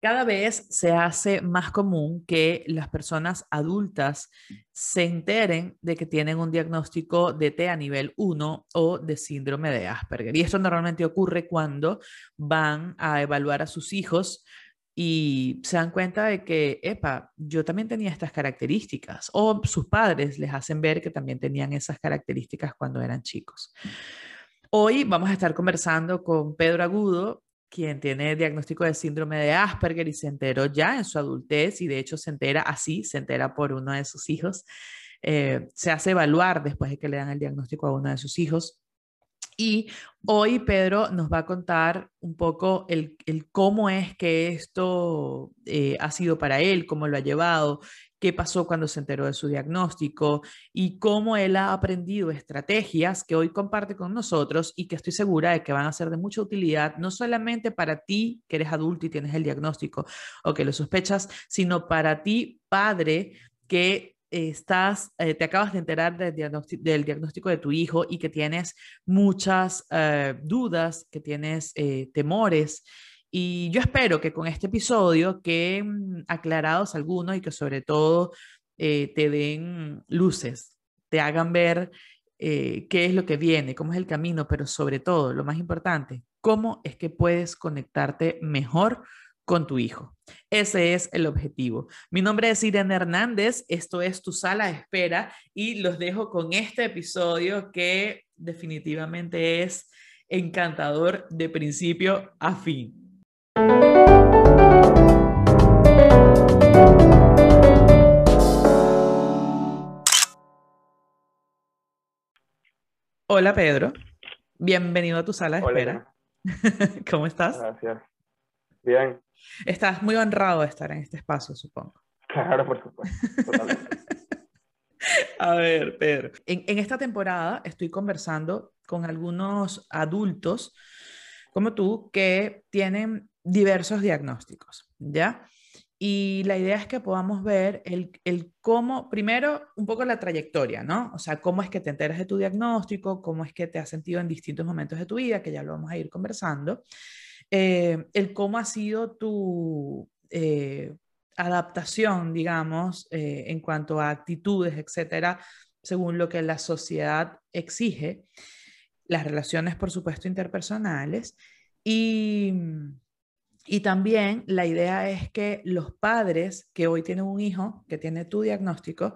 Cada vez se hace más común que las personas adultas se enteren de que tienen un diagnóstico de T a nivel 1 o de síndrome de Asperger. Y esto normalmente ocurre cuando van a evaluar a sus hijos y se dan cuenta de que, epa, yo también tenía estas características, o sus padres les hacen ver que también tenían esas características cuando eran chicos. Hoy vamos a estar conversando con Pedro Agudo, quien tiene diagnóstico de síndrome de Asperger y se enteró ya en su adultez y de hecho se entera así, se entera por uno de sus hijos. Eh, se hace evaluar después de que le dan el diagnóstico a uno de sus hijos. Y hoy Pedro nos va a contar un poco el, cómo es que esto eh, ha sido para él, cómo lo ha llevado, qué pasó cuando se enteró de su diagnóstico y cómo él ha aprendido estrategias que hoy comparte con nosotros y que estoy segura de que van a ser de mucha utilidad, no solamente para ti que eres adulto y tienes el diagnóstico o que lo sospechas, sino para ti, padre, que estás, eh, te acabas de enterar del diagnóstico, de tu hijo y que tienes muchas eh, dudas, que tienes eh, temores y yo espero que con este episodio queden aclarados algunos y que sobre todo eh, te den luces, te hagan ver eh, qué es lo que viene, cómo es el camino, pero sobre todo, lo más importante, cómo es que puedes conectarte mejor con tu hijo. Ese es el objetivo. Mi nombre es Irene Hernández, esto es Tu Sala de Espera y los dejo con este episodio que definitivamente es encantador de principio a fin. Hola Pedro, bienvenido a tu sala de espera. ¿Cómo estás? Gracias. Bien. Estás muy honrado de estar en este espacio, supongo. Claro, por supuesto. a ver, Pedro. En, en, esta temporada estoy conversando con algunos adultos como tú que tienen diversos diagnósticos, ¿ya? Y la idea es que podamos ver el, el, cómo, primero, un poco la trayectoria, ¿no? O sea, cómo es que te enteras de tu diagnóstico, cómo es que te has sentido en distintos momentos de tu vida, que ya lo vamos a ir conversando. Eh, el cómo ha sido tu eh, adaptación, digamos, eh, en cuanto a actitudes, etcétera, según lo que la sociedad exige. Las relaciones, por supuesto, interpersonales. Y y también la idea es que los padres que hoy tienen un hijo que tiene tu diagnóstico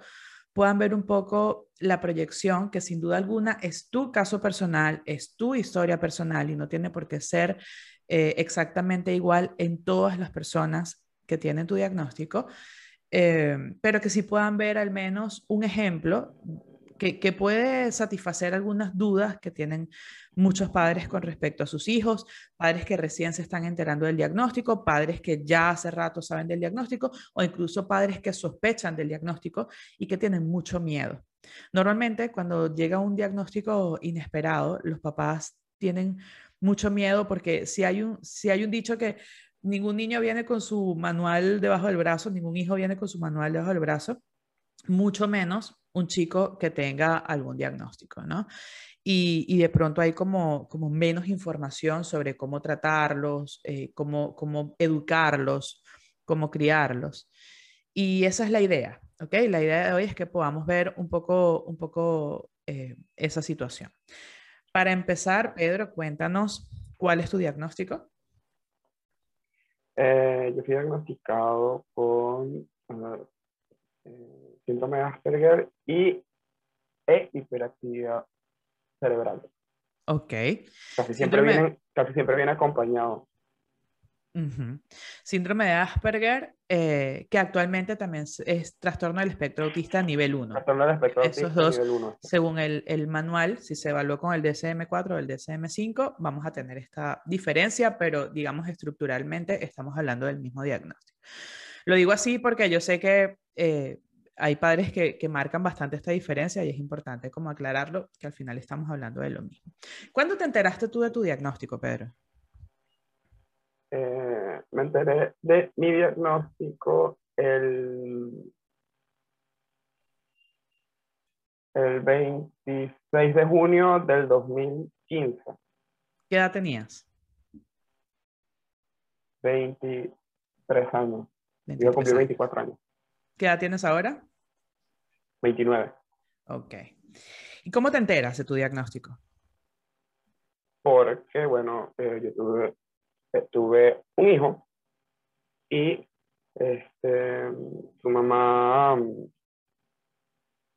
puedan ver un poco la proyección, que sin duda alguna es tu caso personal, es tu historia personal y no tiene por qué ser eh, exactamente igual en todas las personas que tienen tu diagnóstico, eh, pero que sí puedan ver al menos un ejemplo que, puede satisfacer algunas dudas que tienen muchos padres con respecto a sus hijos, padres que recién se están enterando del diagnóstico, padres que ya hace rato saben del diagnóstico o incluso padres que sospechan del diagnóstico y que tienen mucho miedo. Normalmente cuando llega un diagnóstico inesperado, los papás tienen mucho miedo porque si hay un, si hay un dicho que ningún niño viene con su manual debajo del brazo, ningún hijo viene con su manual debajo del brazo, mucho menos un chico que tenga algún diagnóstico, ¿no? Y, de pronto hay como, menos información sobre cómo tratarlos, eh, cómo, educarlos, cómo criarlos. Y esa es la idea, ¿ok? La idea de hoy es que podamos ver un poco, un poco eh, esa situación. Para empezar, Pedro, cuéntanos cuál es tu diagnóstico. Eh, yo fui diagnosticado con síndrome de Asperger y e hiperactividad cerebral. Ok. Casi siempre, viene, casi siempre viene acompañado. Síndrome de Asperger, eh, que actualmente también es, trastorno del espectro autista nivel 1. Trastorno del espectro autista Esos dos, nivel 1. Según el, el, manual, si se evaluó con el DSM-4 o el DSM-5, vamos a tener esta diferencia, pero digamos estructuralmente estamos hablando del mismo diagnóstico. Lo digo así porque yo sé que eh, hay padres que, que, marcan bastante esta diferencia y es importante como aclararlo, que al final estamos hablando de lo mismo. ¿Cuándo te enteraste tú de tu diagnóstico, Pedro? Eh, me enteré de mi diagnóstico el, el 26 de junio del 2015. ¿Qué edad tenías? 20, Tres años. Yo 23 cumplí años. 24 años. ¿Qué edad tienes ahora? 29. Ok. ¿Y cómo te enteras de tu diagnóstico? Porque, bueno, eh, yo tuve, eh, tuve un hijo y este, su mamá, mm,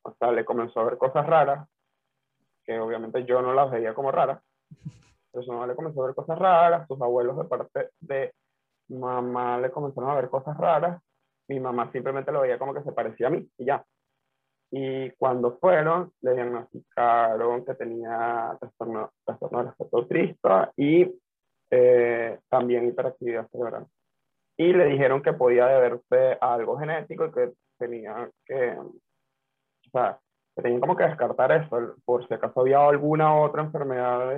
o sea, le comenzó a ver cosas raras, que obviamente yo no las veía como raras, pero su mamá le comenzó a ver cosas raras, sus abuelos de parte de mamá le comenzaron a ver cosas raras, mi mamá simplemente lo veía como que se parecía a mí y ya. Y cuando fueron, le diagnosticaron que tenía trastorno, trastorno del autista y eh, también hiperactividad cerebral. Y le dijeron que podía deberse a algo genético y que tenía que, o sea, que tenían como que descartar eso, por si acaso había alguna otra enfermedad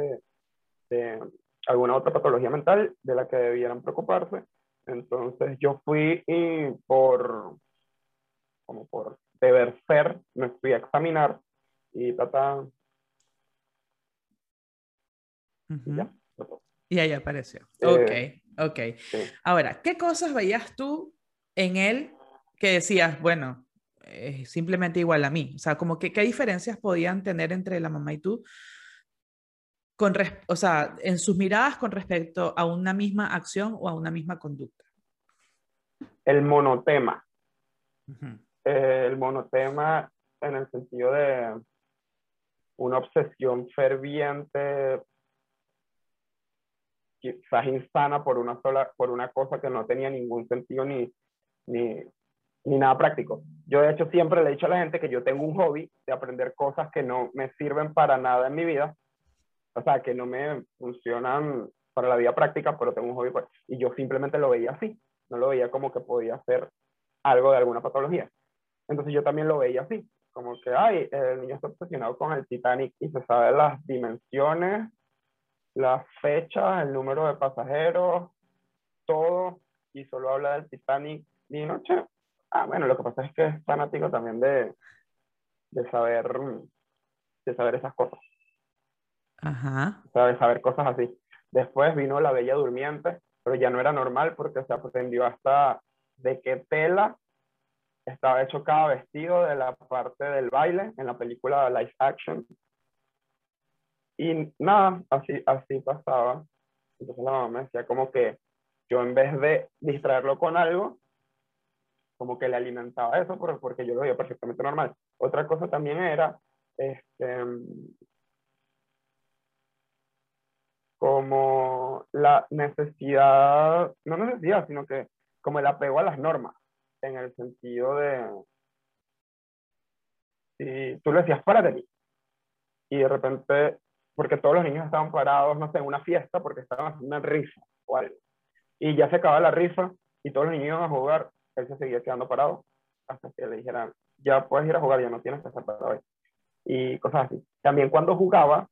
de alguna otra patología mental de la que debieran preocuparse. Entonces yo fui y por, como por deber ser, me fui a examinar y tata, Ujú. ya. Y ahí apareció. Eh, ok, ok. sí. Ahora, ¿qué cosas veías tú en él que decías, bueno, es simplemente igual a mí? O sea, como que qué diferencias podían tener entre la mamá y tú, con res- o sea, en sus miradas con respecto a una misma acción o a una misma conducta. El monotema. Ujú. Eh, el monotema en el sentido de una obsesión ferviente, quizás insana por una sola, por una cosa que no tenía ningún sentido ni, ni, ni nada práctico. Yo de hecho siempre le he dicho a la gente que yo tengo un hobby de aprender cosas que no me sirven para nada en mi vida, o sea, que no me funcionan para la vida práctica, pero tengo un hobby. Y yo simplemente lo veía así, no lo veía como que podía ser algo de alguna patología. Entonces yo también lo veía así, como que, ay, el niño está obsesionado con el Titanic y se sabe las dimensiones, las fechas, el número de pasajeros, todo, y solo habla del Titanic y noche. Ah, bueno, lo que pasa es que es fanático también de, de saber, de saber esas cosas, Ajá. de saber cosas así. Después vino La Bella Durmiente, pero ya no era normal porque se aprendió hasta de qué tela estaba hecho cada vestido de la parte del baile en la película Live Action. Y nada, así, así pasaba. Entonces la mamá me decía como que yo en vez de distraerlo con algo, como que le alimentaba eso por- porque yo lo veía perfectamente normal. Otra cosa también era, este, como la necesidad, no necesidad, sino que como el apego a las normas, en el sentido de, si tú le decías, párate aquí, y de repente, porque todos los niños estaban parados, no sé, en una fiesta, porque estaban haciendo una risa o algo, y ya se acaba la risa, y todos los niños iban a jugar, él se seguía quedando parado, hasta que le dijeran, ya puedes ir a jugar, ya no tienes que estar parado ahí, y cosas así. También cuando jugaba,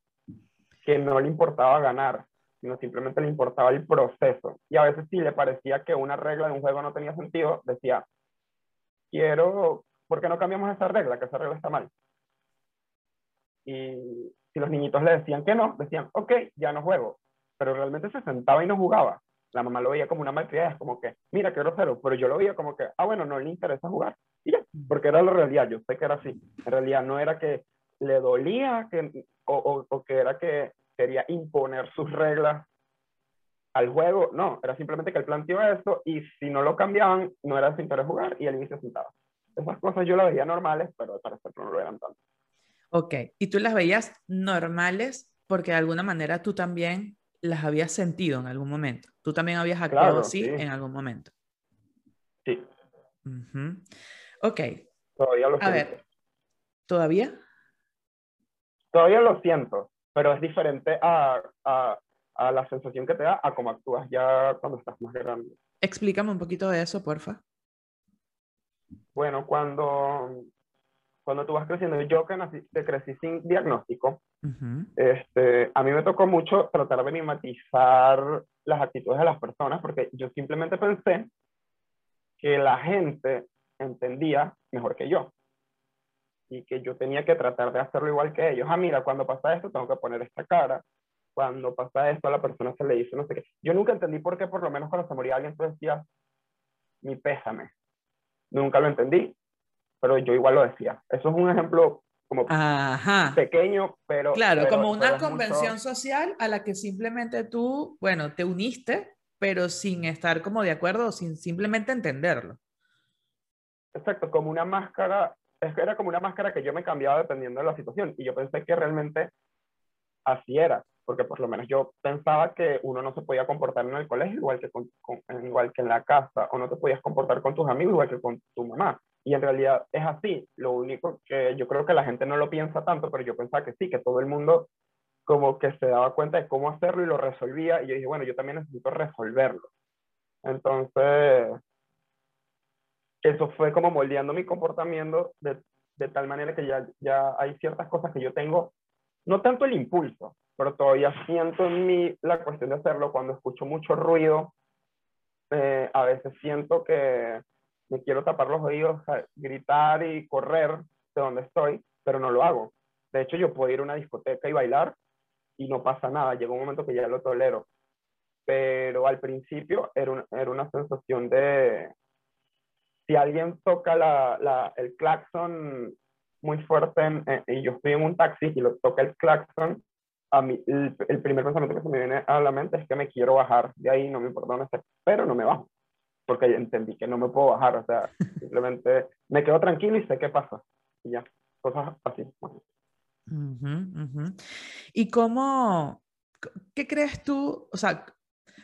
que no le importaba ganar, sino simplemente le importaba el proceso. Y a veces si le parecía que una regla de un juego no tenía sentido, decía, quiero, ¿por qué no cambiamos esa regla? Que esa regla está mal. Y si los niñitos le decían que no, decían, ok, ya no juego. Pero realmente se sentaba y no jugaba. La mamá lo veía como una malcriada, como que, mira, qué grosero. Pero yo lo veía como que, ah, bueno, no le interesa jugar. Y ya, porque era la realidad. Yo sé que era así. En realidad no era que le dolía que, o, o, o que era que quería imponer sus reglas al juego. No, era simplemente que él planteó eso y si no lo cambiaban, no era sin querer jugar y niño se sentaba. Esas cosas yo las veía normales, pero al parecer no lo eran tanto. Ok, y tú las veías normales porque de alguna manera tú también las habías sentido en algún momento. Tú también habías actuado Claro, así sí. en algún momento. Sí, Ujú. Ok, todavía lo a siento. ver, ¿todavía? Todavía lo siento, pero es diferente a, a, a la sensación que te da a cómo actúas ya cuando estás más grande. Explícame un poquito de eso, porfa. Bueno, cuando, cuando tú vas creciendo, yo que, nací, que crecí sin diagnóstico, Ujú. este, a mí me tocó mucho tratar de mimetizar las actitudes de las personas, porque yo simplemente pensé que la gente entendía mejor que yo y que yo tenía que tratar de hacerlo igual que ellos. Ah, mira, cuando pasa esto tengo que poner esta cara. Cuando pasa esto a la persona se le dice no sé qué. Yo nunca entendí por qué, por lo menos cuando se moría alguien, tú decías, mi pésame. Nunca lo entendí, pero yo igual lo decía. Eso es un ejemplo como pequeño, pero... Claro, como una convención social a la que simplemente tú, bueno, te uniste, pero sin estar como de acuerdo, sin simplemente entenderlo. Exacto, como una máscara, era como una máscara que yo me cambiaba dependiendo de la situación y yo pensé que realmente así era, porque por lo menos yo pensaba que uno no se podía comportar en el colegio igual que, con, igual que en la casa, o no te podías comportar con tus amigos igual que con tu mamá. Y en realidad es así. Lo único que yo creo que la gente no lo piensa tanto, pero yo pensaba que sí, que todo el mundo como que se daba cuenta de cómo hacerlo y lo resolvía. Y yo dije, bueno, yo también necesito resolverlo. Entonces, eso fue como moldeando mi comportamiento de, tal manera que ya, ya hay ciertas cosas que yo tengo, no tanto el impulso, pero todavía siento en mí la cuestión de hacerlo cuando escucho mucho ruido. Eh, a veces siento que me quiero tapar los oídos, gritar y correr de donde estoy, pero no lo hago. De hecho, yo puedo ir a una discoteca y bailar y no pasa nada. Llega un momento que ya lo tolero. Pero al principio era, era una sensación de, si alguien toca la, la, el claxon muy fuerte y yo estoy en un taxi y lo toca el claxon, a mí el, primer pensamiento que se me viene a la mente es que me quiero bajar de ahí, no me importa dónde esté, pero no me bajo porque entendí que no me puedo bajar, o sea, simplemente me quedo tranquilo y sé qué pasa. Y ya, cosas así. ¿Y cómo, qué crees tú? O sea,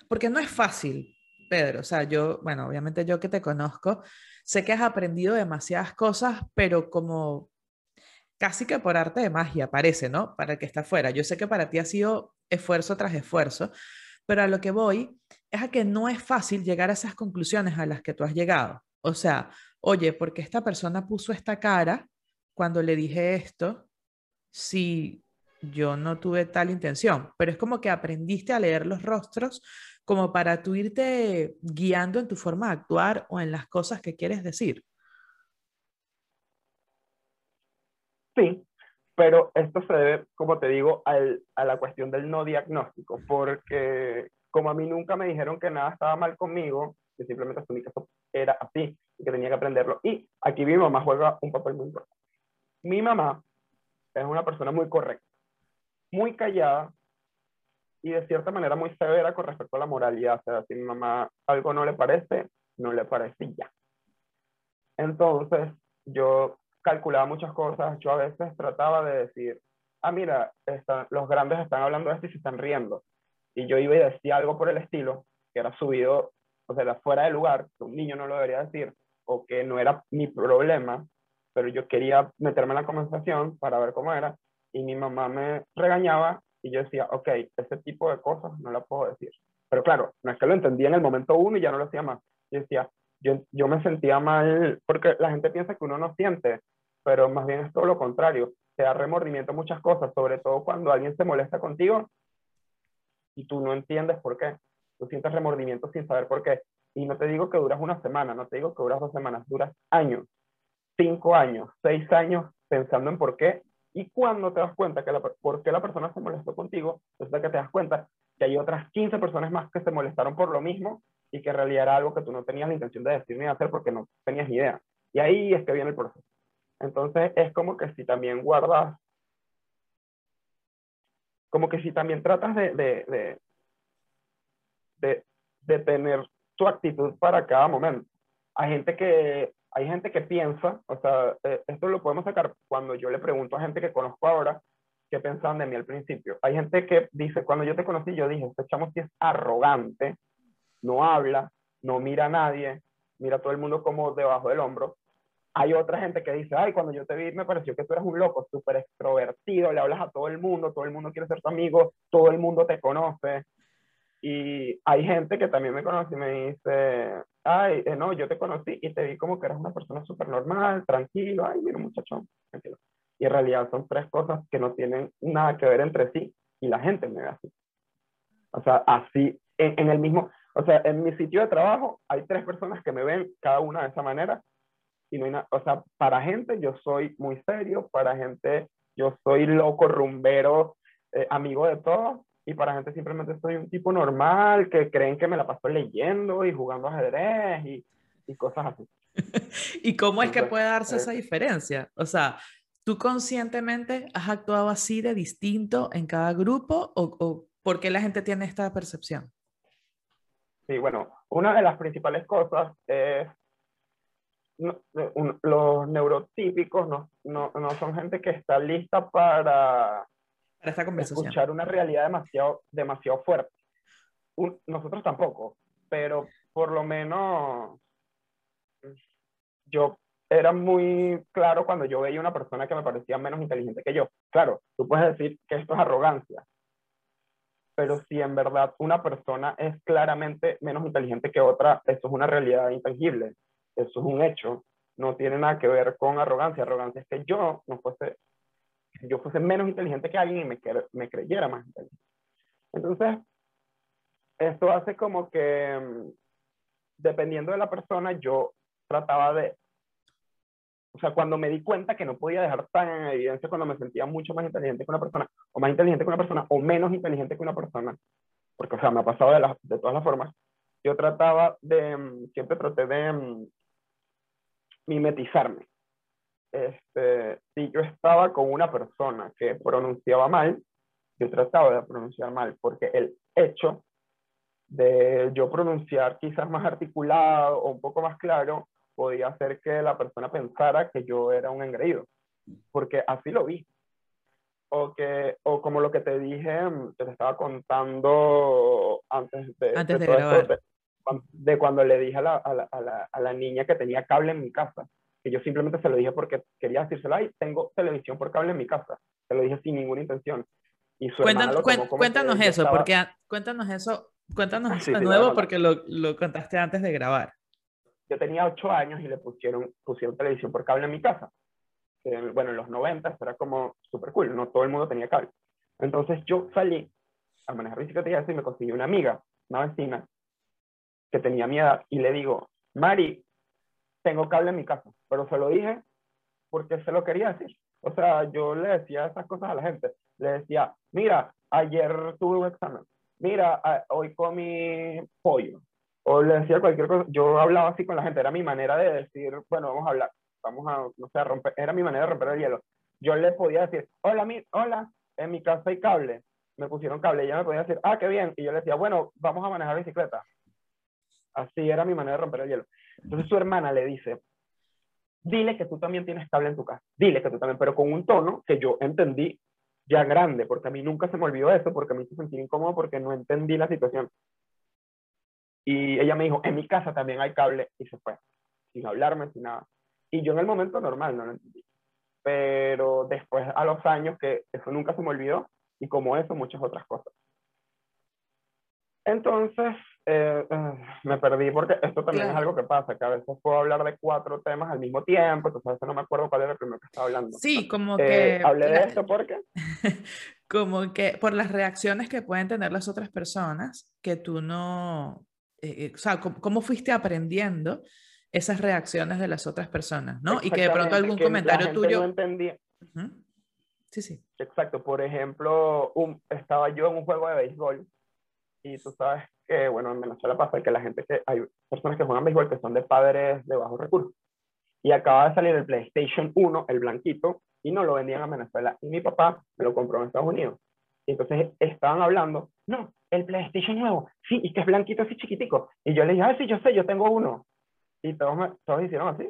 porque no es fácil, Pedro, o sea, yo, bueno, obviamente yo que te conozco, sé que has aprendido demasiadas cosas, pero como casi que por arte de magia, parece, ¿no? Para el que está afuera. Yo sé que para ti ha sido esfuerzo tras esfuerzo, pero a lo que voy es a que no es fácil llegar a esas conclusiones a las que tú has llegado. O sea, oye, porque esta persona puso esta cara cuando le dije esto si yo no tuve tal intención? Pero es como que aprendiste a leer los rostros como para tú irte guiando en tu forma de actuar o en las cosas que quieres decir. Sí, pero esto se debe, como te digo, a la cuestión del no diagnóstico, porque como a mí nunca me dijeron que nada estaba mal conmigo, que simplemente asumí que eso era así y que tenía que aprenderlo. Y aquí mi mamá juega un papel muy importante. Mi mamá es una persona muy correcta, muy callada y de cierta manera muy severa con respecto a la moralidad. O sea, si mi mamá algo no le parece, no le parece ya. Entonces, yo calculaba muchas cosas, yo a veces trataba de decir, ah, mira, los grandes están hablando de esto y se están riendo. Y yo iba y decía algo por el estilo, que era subido, o sea, fuera de lugar, que un niño no lo debería decir, o que no era mi problema, pero yo quería meterme en la conversación para ver cómo era, y mi mamá me regañaba y yo decía, ok, ese tipo de cosas no la puedo decir. Pero claro, no es que lo entendía en el momento uno y ya no lo hacía más. Yo decía, yo, yo me sentía mal, porque la gente piensa que uno no siente, pero más bien es todo lo contrario. Te da remordimiento muchas cosas, sobre todo cuando alguien se molesta contigo y tú no entiendes por qué. Tú sientes remordimiento sin saber por qué. Y no te digo que duras una semana, no te digo que duras dos semanas, duras años, cinco años, seis años pensando en por qué. Y cuando te das cuenta que la, por qué la persona se molestó contigo, resulta que te das cuenta que hay otras 15 personas más que se molestaron por lo mismo y que en realidad era algo que tú no tenías la intención de decir ni de hacer porque no tenías idea. Y ahí es que viene el proceso. Entonces es como que si también guardas, como que si también tratas de, de, de, de, tener tu actitud para cada momento. Hay gente que, hay gente que piensa, o sea, eh, esto lo podemos sacar cuando yo le pregunto a gente que conozco ahora, qué pensaban de mí al principio. Hay gente que dice, cuando yo te conocí, yo dije, este chamo sí es arrogante, no habla, no mira a nadie, mira a todo el mundo como debajo del hombro, hay otra gente que dice, ay, cuando yo te vi me pareció que tú eres un loco, súper extrovertido, le hablas a todo el mundo, todo el mundo quiere ser tu amigo, todo el mundo te conoce. Y hay gente que también me conoce y me dice, ay, eh, no, yo te conocí y te vi como que eres una persona súper normal, tranquilo, ay, mira, muchachón, tranquilo. Y en realidad son tres cosas que no tienen nada que ver entre sí y la gente me ve así. O sea, así, en, en el mismo, o sea, en mi sitio de trabajo hay tres personas que me ven cada una de esa manera y no hay nada, o sea, para gente yo soy muy serio, para gente yo soy loco, rumbero, eh, amigo de todos, y para gente simplemente soy un tipo normal que creen que me la paso leyendo y jugando ajedrez y y cosas así. ¿Y cómo es que puede darse esa diferencia? O sea, ¿tú conscientemente has actuado así de distinto en cada grupo o, o por qué la gente tiene esta percepción? Sí, bueno, una de las principales cosas es los neurotípicos no, no, no, son gente que está lista para, para esta escuchar una realidad demasiado, demasiado fuerte. nosotros tampoco, pero por lo menos yo era muy claro cuando yo veía una persona que me parecía menos inteligente que yo. Claro, tú puedes decir que esto es arrogancia, pero si en verdad una persona es claramente menos inteligente que otra, eso es una realidad intangible, eso es un hecho, no tiene nada que ver con arrogancia. Arrogancia es que yo no fuese, yo fuese menos inteligente que alguien y me, me creyera más inteligente. Entonces, esto hace como que, mm, dependiendo de la persona, yo trataba de o sea, cuando me di cuenta que no podía dejar tan en evidencia cuando me sentía mucho más inteligente que una persona, o más inteligente que una persona, o menos inteligente que una persona, porque, o sea, me ha pasado de, las, de todas las formas, yo trataba de, mm, siempre traté de mm, mimetizarme. Este, si yo estaba con una persona que pronunciaba mal, yo trataba de pronunciar mal, porque el hecho de yo pronunciar quizás más articulado o un poco más claro podía hacer que la persona pensara que yo era un engreído, porque así lo vi. O, que, o como lo que te dije, mm, te estaba contando antes de, antes de, grabar. de, cuando le dije a la, a, la, a, la, niña que tenía cable en mi casa, que yo simplemente se lo dije porque quería decírselo, ay, tengo televisión por cable en mi casa. Se lo dije sin ninguna intención. Y cuéntanos, cuéntanos eso, porque cuéntanos eso, cuéntanos de nuevo porque lo, lo contaste antes de grabar yo tenía ocho años y le pusieron, pusieron televisión por cable en mi casa. bueno, en los 90 era como súper cool, no todo el mundo tenía cable. Entonces yo salí a manejar bicicleta y me conseguí una amiga, una vecina, que tenía mi edad, y le digo, Mari, tengo cable en mi casa, pero se lo dije porque se lo quería decir. O sea, yo le decía esas cosas a la gente. Le decía, mira, ayer tuve un examen, mira, hoy comí pollo, o le decía cualquier cosa, yo hablaba así con la gente, era mi manera de decir, bueno, vamos a hablar, vamos a, no sé, a romper, era mi manera de romper el hielo. Yo le podía decir, hola, mi, hola, en mi casa hay cable, me pusieron cable, ella me podía decir, ah, qué bien, y yo le decía, bueno, vamos a manejar bicicleta. Así era mi manera de romper el hielo. Entonces su hermana le dice, dile que tú también tienes cable en tu casa, dile que tú también, pero con un tono que yo entendí ya grande, porque a mí nunca se me olvidó eso, porque me hizo sentir incómodo porque no entendí la situación. Y ella me dijo, en mi casa también hay cable y se fue, sin hablarme, sin nada. Y yo en el momento normal no lo entendí. Pero después, a los años, que eso nunca se me olvidó, y como eso, muchas otras cosas. Entonces, eh, eh, me perdí porque esto también es algo que pasa, que a veces puedo hablar de cuatro temas al mismo tiempo, entonces a veces no me acuerdo cuál era el primero que estaba hablando. Sí, como eh, que... hablé de esto porque... como que por las reacciones que pueden tener las otras personas, que tú no, eh, o sea, ¿cómo, fuiste aprendiendo esas reacciones de las otras personas, ¿no? Y que de pronto algún comentario tuyo... No entendía. Sí, sí. Exacto. Por ejemplo, un, estaba yo en un juego de béisbol y tú sabes que, bueno, en Venezuela pasa que la gente que hay personas que juegan béisbol que son de padres de bajos recursos. Y acaba de salir el PlayStation 1, el blanquito, y no lo vendían a Venezuela. Y mi papá me lo compró en Estados Unidos. Y entonces estaban hablando, no, el PlayStation nuevo, sí, y que es blanquito así chiquitico. Y yo le dije, ah, sí, yo sé, yo tengo uno. Y todos, me, todos hicieron así.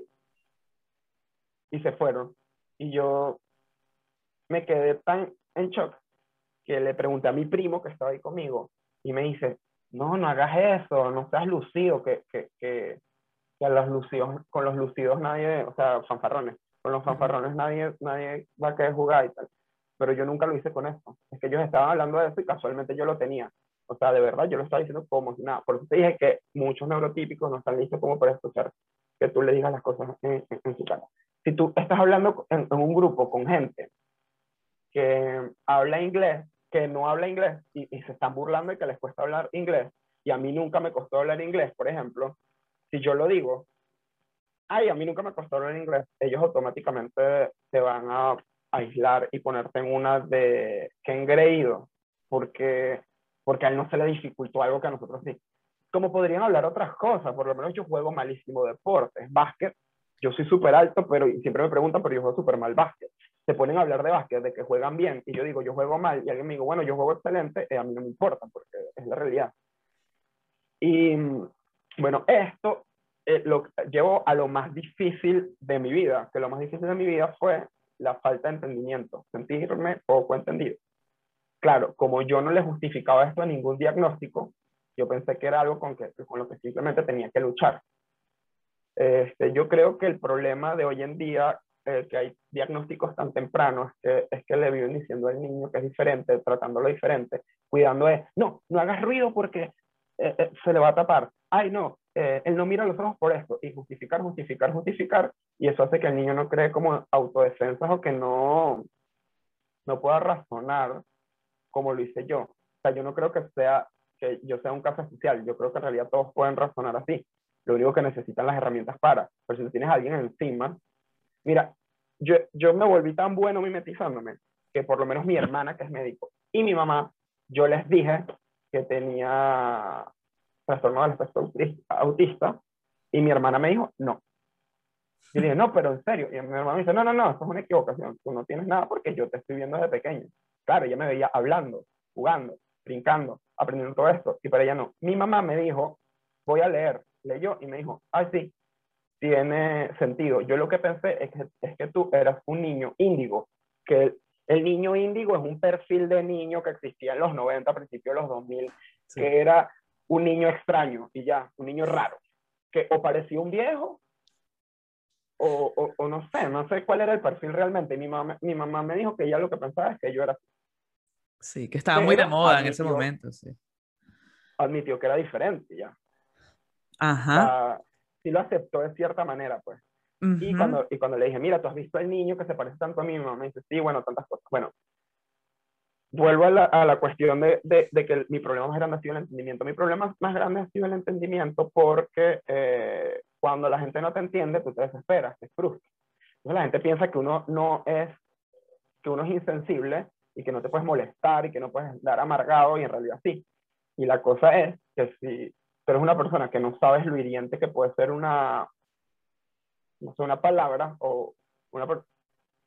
Y se fueron. Y yo me quedé tan en shock que le pregunté a mi primo que estaba ahí conmigo y me dice, no, no hagas eso, no seas lucido, que, que, que, que a los lucidos, con los lucidos nadie, o sea, fanfarrones, con los fanfarrones nadie, nadie va a querer jugar y tal pero yo nunca lo hice con eso. Es que ellos estaban hablando de eso y casualmente yo lo tenía. O sea, de verdad, yo lo estaba diciendo como si nada. Por eso te dije que muchos neurotípicos no están listos como para escuchar que tú le digas las cosas en, su cara. Si tú estás hablando en, un grupo con gente que habla inglés, que no habla inglés y, se están burlando de que les cuesta hablar inglés, y a mí nunca me costó hablar inglés, por ejemplo, si yo lo digo, ay, a mí nunca me costó hablar inglés, ellos automáticamente se van a aislar y ponerte en una de que engreído, porque, porque a él no se le dificultó algo que a nosotros sí. como podrían hablar otras cosas, por lo menos yo juego malísimo deportes, básquet, yo soy súper alto, pero siempre me preguntan, pero yo juego súper mal básquet. Se ponen a hablar de básquet, de que juegan bien, y yo digo, yo juego mal, y alguien me dice, bueno, yo juego excelente, eh, a mí no me importa, porque es la realidad. Y bueno, esto eh, lo llevo a lo más difícil de mi vida, que lo más difícil de mi vida fue la falta de entendimiento, sentirme poco entendido. Claro, como yo no le justificaba esto a ningún diagnóstico, yo pensé que era algo con, que, con lo que simplemente tenía que luchar. Este, yo creo que el problema de hoy en día, eh, que hay diagnósticos tan tempranos, que, es que le viven diciendo al niño que es diferente, tratándolo diferente, cuidando de, no, no hagas ruido porque eh, eh, se le va a tapar. Ay, no, él no mira los ojos por esto. Y justificar, justificar, justificar. Y eso hace que el niño no cree como autodefensas o que no, no pueda razonar como lo hice yo. O sea, yo no creo que sea que yo sea un caso especial. Yo creo que en realidad todos pueden razonar así. Lo único que necesitan las herramientas para. Pero si tienes a alguien encima, mira, yo, yo me volví tan bueno mimetizándome que por lo menos mi hermana, que es médico, y mi mamá, yo les dije que tenía trastorno del espectro autista, y mi hermana me dijo, no. Y dije, no, pero en serio. Y mi hermana me dice, no, no, no, eso es una equivocación. Tú no tienes nada porque yo te estoy viendo desde pequeño. Claro, ella me veía hablando, jugando, brincando, aprendiendo todo esto, y para ella no. Mi mamá me dijo, voy a leer, leyó y me dijo, ay, sí, tiene sentido. Yo lo que pensé es que, es que tú eras un niño índigo, que el, niño índigo es un perfil de niño que existía en los 90, a principios de los 2000, que era un niño extraño y ya, un niño raro, que o parecía un viejo o, o, no sé, no sé cuál era el perfil realmente. Mi mamá, mi mamá me dijo que ella lo que pensaba es que yo era Sí, que estaba muy de moda en ese momento, sí. Admitió que era diferente ya. Ajá. Sí lo aceptó de cierta manera, pues. y, cuando, y cuando le dije, mira, tú has visto al niño que se parece tanto a mí, mi mamá me dice, sí, bueno, tantas cosas. Bueno, vuelvo a la, a la cuestión de, de, de, que mi problema más grande ha sido el entendimiento. Mi problema más grande ha sido el entendimiento porque eh, cuando la gente no te entiende, tú te desesperas, te frustras. Entonces la gente piensa que uno no es, que uno es insensible y que no te puedes molestar y que no puedes dar amargado y en realidad sí. Y la cosa es que si tú eres una persona que no sabes lo hiriente que puede ser una, no sé, una palabra o una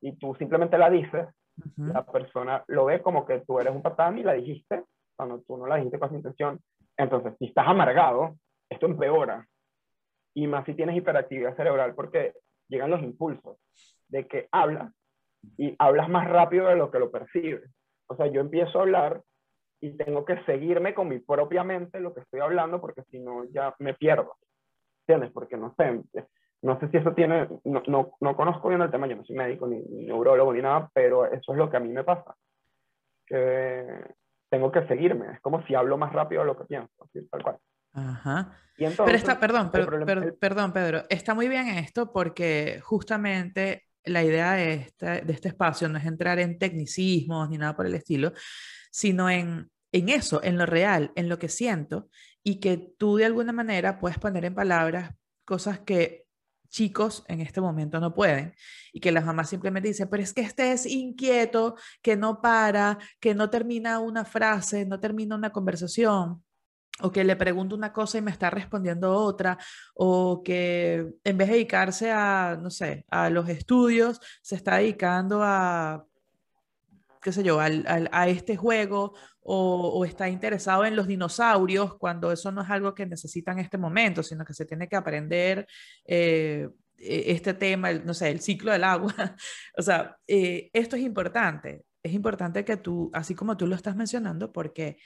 y tú simplemente la dices, la persona lo ve como que tú eres un patán y la dijiste cuando tú no la dijiste con esa intención. Entonces, si estás amargado, esto empeora. Y más si tienes hiperactividad cerebral porque llegan los impulsos de que hablas y hablas más rápido de lo que lo percibes. O sea, yo empiezo a hablar y tengo que seguirme con mi propia mente lo que estoy hablando porque si no ya me pierdo. ¿Entiendes? Porque no sé, no sé si eso tiene, no, no, no conozco bien el tema, yo no soy médico ni, neurólogo ni nada, pero eso es lo que a mí me pasa. Que tengo que seguirme, es como si hablo más rápido de lo que pienso, tal cual. Ajá. pero está, perdón, perdón, Pedro, está muy bien esto porque justamente la idea de este, de este espacio no es entrar en tecnicismos ni nada por el estilo, sino en, en eso, en lo real, en lo que siento y que tú de alguna manera puedes poner en palabras cosas que chicos en este momento no pueden y que las mamás simplemente dicen, pero es que este es inquieto, que no para, que no termina una frase, no termina una conversación o que le pregunto una cosa y me está respondiendo otra, o que en vez de dedicarse a, no sé, a los estudios, se está dedicando a, qué sé yo, a este juego, o, está interesado en los dinosaurios, cuando eso no es algo que necesita en este momento, sino que se tiene que aprender. Eh, e, este tema, no sé, el ciclo del agua. o sea, eh, esto es importante. Es importante que tú, así como tú lo estás mencionando, porque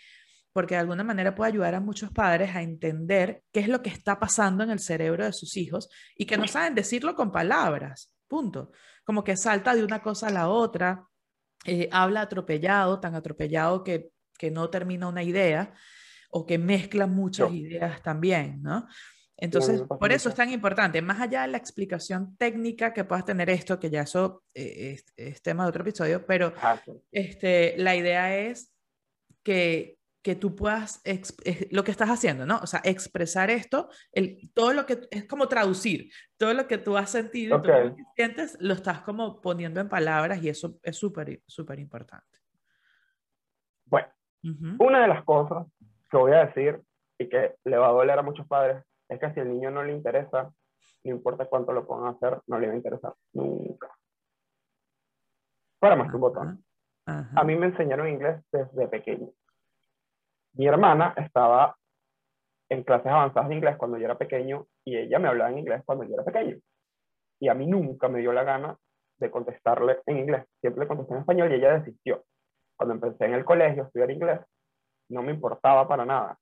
porque de alguna manera puede ayudar a muchos padres a entender qué es lo que está pasando en el cerebro de sus hijos y que no saben decirlo con palabras, punto. Como que salta de una cosa a la otra, eh, habla atropellado, tan atropellado que, que, no termina una idea o que mezcla muchas ideas también, ¿no? Entonces, por eso es tan importante, más allá de la explicación técnica que puedas tener esto, que ya eso eh, es, es, tema de otro episodio, pero este, la idea es que, que tú puedas, lo que estás haciendo, ¿no? O sea, expresar esto, el, todo lo que, es como traducir, todo lo que tú has sentido, todo lo que sientes, lo estás como poniendo en palabras y eso es súper, súper importante. Bueno, una de las cosas que voy a decir y que le va a doler a muchos padres es que si el niño no le interesa, no importa cuánto lo pongan a hacer, no le va a interesar nunca. Para más que un botón. A mí me enseñaron inglés desde pequeño. Mi hermana estaba en clases avanzadas de inglés cuando yo era pequeño y ella me hablaba en inglés cuando yo era pequeño. Y a mí nunca me dio la gana de contestarle en inglés. Siempre le contesté en español y ella desistió. Cuando empecé en el colegio a estudiar inglés, no me importaba para nada.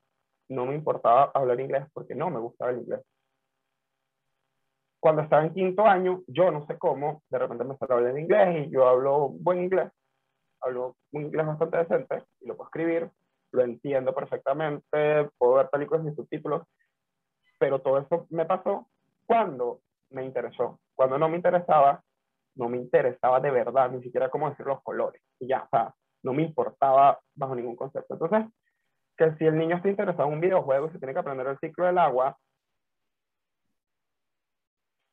No me importaba hablar inglés porque no me gustaba el inglés. Cuando estaba en quinto año, yo no sé cómo, de repente me a hablar en inglés y yo hablo buen inglés. Hablo un inglés bastante decente y lo puedo escribir, lo entiendo perfectamente, puedo ver películas y subtítulos, pero todo eso me pasó cuando me interesó. Cuando no me interesaba, no me interesaba de verdad, ni siquiera cómo decir los colores. Y ya, o sea, no me importaba bajo ningún concepto. Entonces, que si el niño está interesado en un videojuego y se tiene que aprender el ciclo del agua,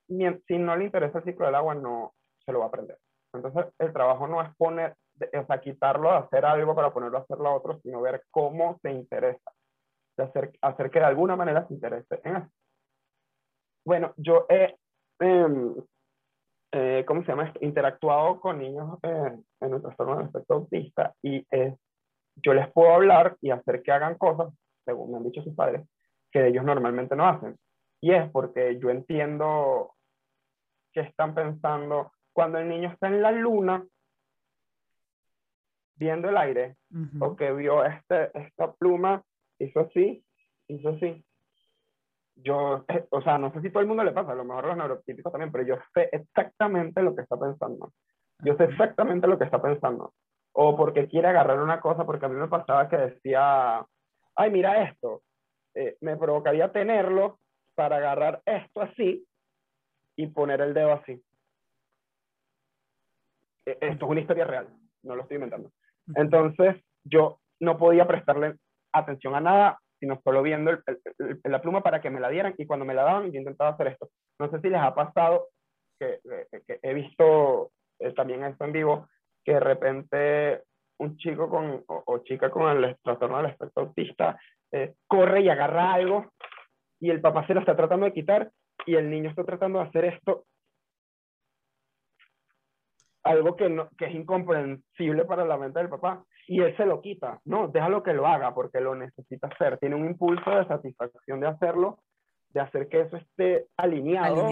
si no le interesa el ciclo del agua, no se lo va a aprender. Entonces, el trabajo no es poner, o sea, quitarlo de hacer algo para ponerlo a hacer lo otro, sino ver cómo se interesa, de hacer, hacer que de alguna manera se interese en eso. Bueno, yo he, em, eh, ¿cómo se llama? Interactuado con niños eh, en un trastorno de espectro autista y yo les puedo hablar y hacer que hagan cosas, según me han dicho sus padres, que ellos normalmente no hacen. Y es porque yo entiendo qué están pensando cuando el niño está en la luna viendo el aire o que vio este, esta pluma, hizo así, hizo así. Yo, eh, o sea, no sé si todo el mundo le pasa, a lo mejor los neurotípicos también, pero yo sé exactamente lo que está pensando. Yo sé exactamente lo que está pensando. O porque quiere agarrar una cosa, porque a mí me pasaba que decía, ay, mira esto. Eh, me provocaría tenerlo para agarrar esto así y poner el dedo así. E, esto es una historia real, no lo estoy inventando. Entonces, yo no podía prestarle atención a nada, sino solo viendo la pluma para que me la dieran y cuando me la daban yo intentaba hacer esto. No sé si les ha pasado que, he visto eh, también esto en vivo, que de repente un chico con, o, chica con el trastorno del espectro autista eh, corre y agarra algo y el papá se lo está tratando de quitar y el niño está tratando de hacer esto algo que, no, que es incomprensible para la mente del papá y él se lo quita, no, déjalo que lo haga porque lo necesita hacer, tiene un impulso de satisfacción de hacerlo, de hacer que eso esté alineado,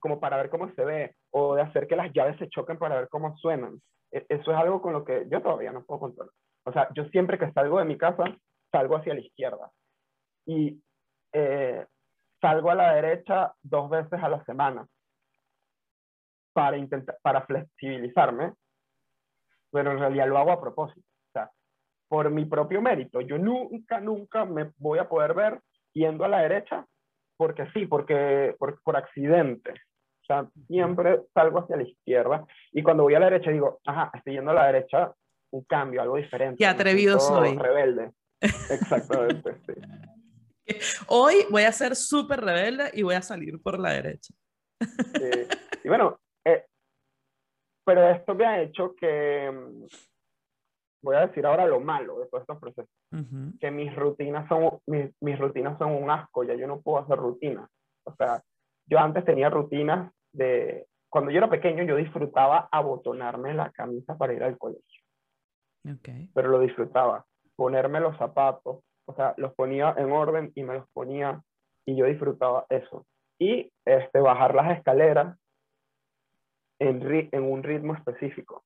como para ver cómo se ve, o de hacer que las llaves se choquen para ver cómo suenan. E, eso es algo con lo que yo todavía no puedo controlar. O sea, yo siempre que salgo de mi casa, salgo hacia la izquierda. Y eh, salgo a la derecha dos veces a la semana para, intentar, para flexibilizarme, pero en realidad lo hago a propósito. O sea, por mi propio mérito. Yo nunca, nunca me voy a poder ver yendo a la derecha porque sí, porque por, por accidente. O sea, siempre salgo hacia la izquierda y cuando voy a la derecha digo, ajá, estoy yendo a la derecha, un cambio, algo diferente. Qué atrevido soy. Rebelde. Exactamente, sí. Hoy voy a ser súper rebelde y voy a salir por la derecha. Y bueno, pero esto me ha hecho que, mm, voy a decir ahora lo malo de todos estos procesos, que mis rutinas, son, mis, mis rutinas son un asco, ya yo no puedo hacer rutinas. O sea, yo antes tenía rutinas de, cuando yo era pequeño yo disfrutaba abotonarme la camisa para ir al colegio. Okay. Pero lo disfrutaba, ponerme los zapatos, o sea, los ponía en orden y me los ponía y yo disfrutaba eso. Y este, bajar las escaleras en, en un ritmo específico.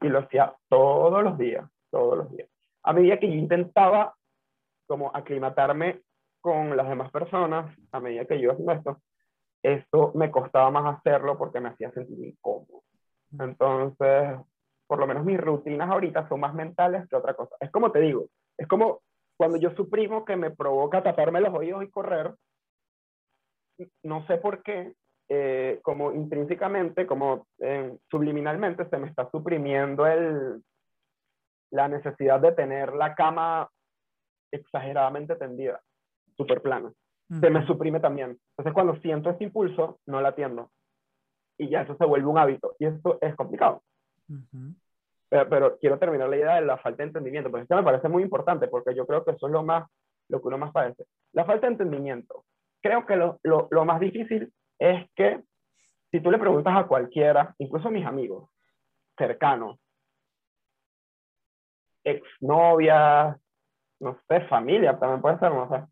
Y lo hacía todos los días, todos los días. A medida que yo intentaba como aclimatarme con las demás personas, a medida que yo hacía esto, esto me costaba más hacerlo porque me hacía sentir incómodo. Entonces, por lo menos mis rutinas ahorita son más mentales que otra cosa. Es como te digo, es como cuando yo suprimo que me provoca taparme los oídos y correr, no sé por qué, eh, como intrínsecamente, como eh, subliminalmente, se me está suprimiendo el, la necesidad de tener la cama exageradamente tendida, súper plana. Se me suprime también. Entonces, cuando siento ese impulso, no la atiendo. Y ya eso se vuelve un hábito. Y esto es complicado. pero, quiero terminar la idea de la falta de entendimiento, porque esto me parece muy importante, porque yo creo que eso es lo, más, lo que uno más padece. La falta de entendimiento. Creo que lo, lo, lo más difícil es que si tú le preguntas a cualquiera, incluso a mis amigos cercanos, exnovias, no sé, familia también puede ser, no sé,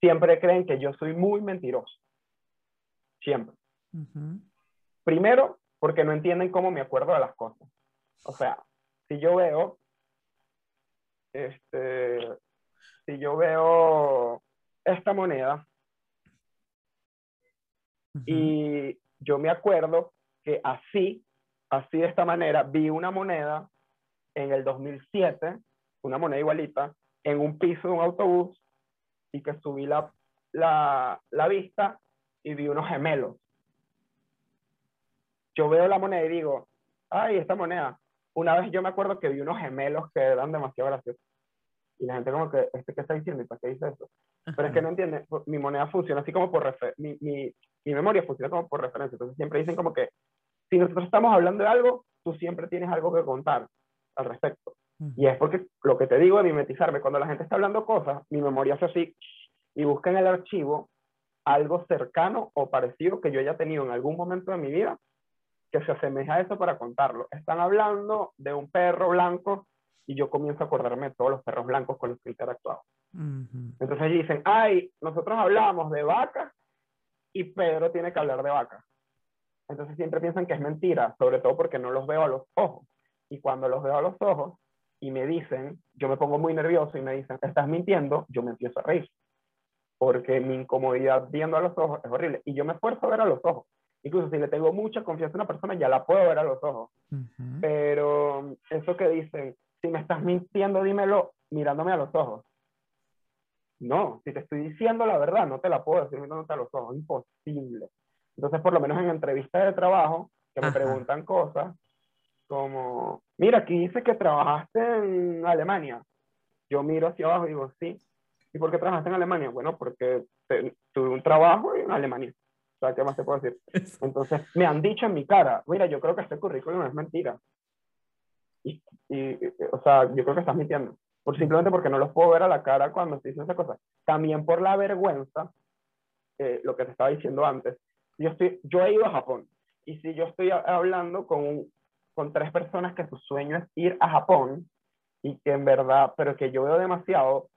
siempre creen que yo soy muy mentiroso. Siempre. Primero, porque no entienden cómo me acuerdo de las cosas. O sea, si yo veo, este, si yo veo esta moneda y yo me acuerdo que así, así de esta manera, vi una moneda en el 2007, una moneda igualita, en un piso de un autobús y que subí la, la, la vista y vi unos gemelos. Yo veo la moneda y digo, ay, esta moneda. Una vez yo me acuerdo que vi unos gemelos que eran demasiado graciosos. Y la gente como que, ¿este qué está diciendo? ¿Y para qué dice eso? Pero es que no entiende, mi moneda funciona así como por mi, mi, mi memoria funciona como por referencia. Entonces siempre dicen como que si nosotros estamos hablando de algo, tú siempre tienes algo que contar al respecto. Y es porque lo que te digo de mimetizarme, cuando la gente está hablando cosas, mi memoria hace así y busca en el archivo algo cercano o parecido que yo haya tenido en algún momento de mi vida que se asemeja a eso para contarlo. Están hablando de un perro blanco y yo comienzo a acordarme de todos los perros blancos con los que he interactuado. Entonces dicen, ay, nosotros hablamos de vacas y Pedro tiene que hablar de vacas. Entonces siempre piensan que es mentira, sobre todo porque no los veo a los ojos. Y cuando los veo a los ojos y me dicen, yo me pongo muy nervioso y me dicen, estás mintiendo, yo me empiezo a reír. Porque mi incomodidad viendo a los ojos es horrible. Y yo me esfuerzo a ver a los ojos. Incluso si le tengo mucha confianza a una persona, ya la puedo ver a los ojos. Pero eso que dicen, si me estás mintiendo, dímelo mirándome a los ojos. No, si te estoy diciendo la verdad, no te la puedo decir mirándote a los ojos, imposible. Entonces, por lo menos en entrevistas de trabajo, que me preguntan cosas como, mira, aquí dice que trabajaste en Alemania. Yo miro hacia abajo y digo, sí. ¿Y por qué trabajaste en Alemania? Bueno, porque tuve un trabajo en Alemania. O sea, ¿qué más te puedo decir? Entonces, me han dicho en mi cara, mira, yo creo que este currículum es mentira. Y, o sea, yo creo que estás mintiendo. Por, simplemente porque no los puedo ver a la cara cuando estoy diciendo esa cosa. También por la vergüenza, eh, lo que te estaba diciendo antes. Yo, estoy, yo he ido a Japón. Y si yo estoy hablando con, con tres personas que su sueño es ir a Japón, y que en verdad, pero que yo veo demasiado,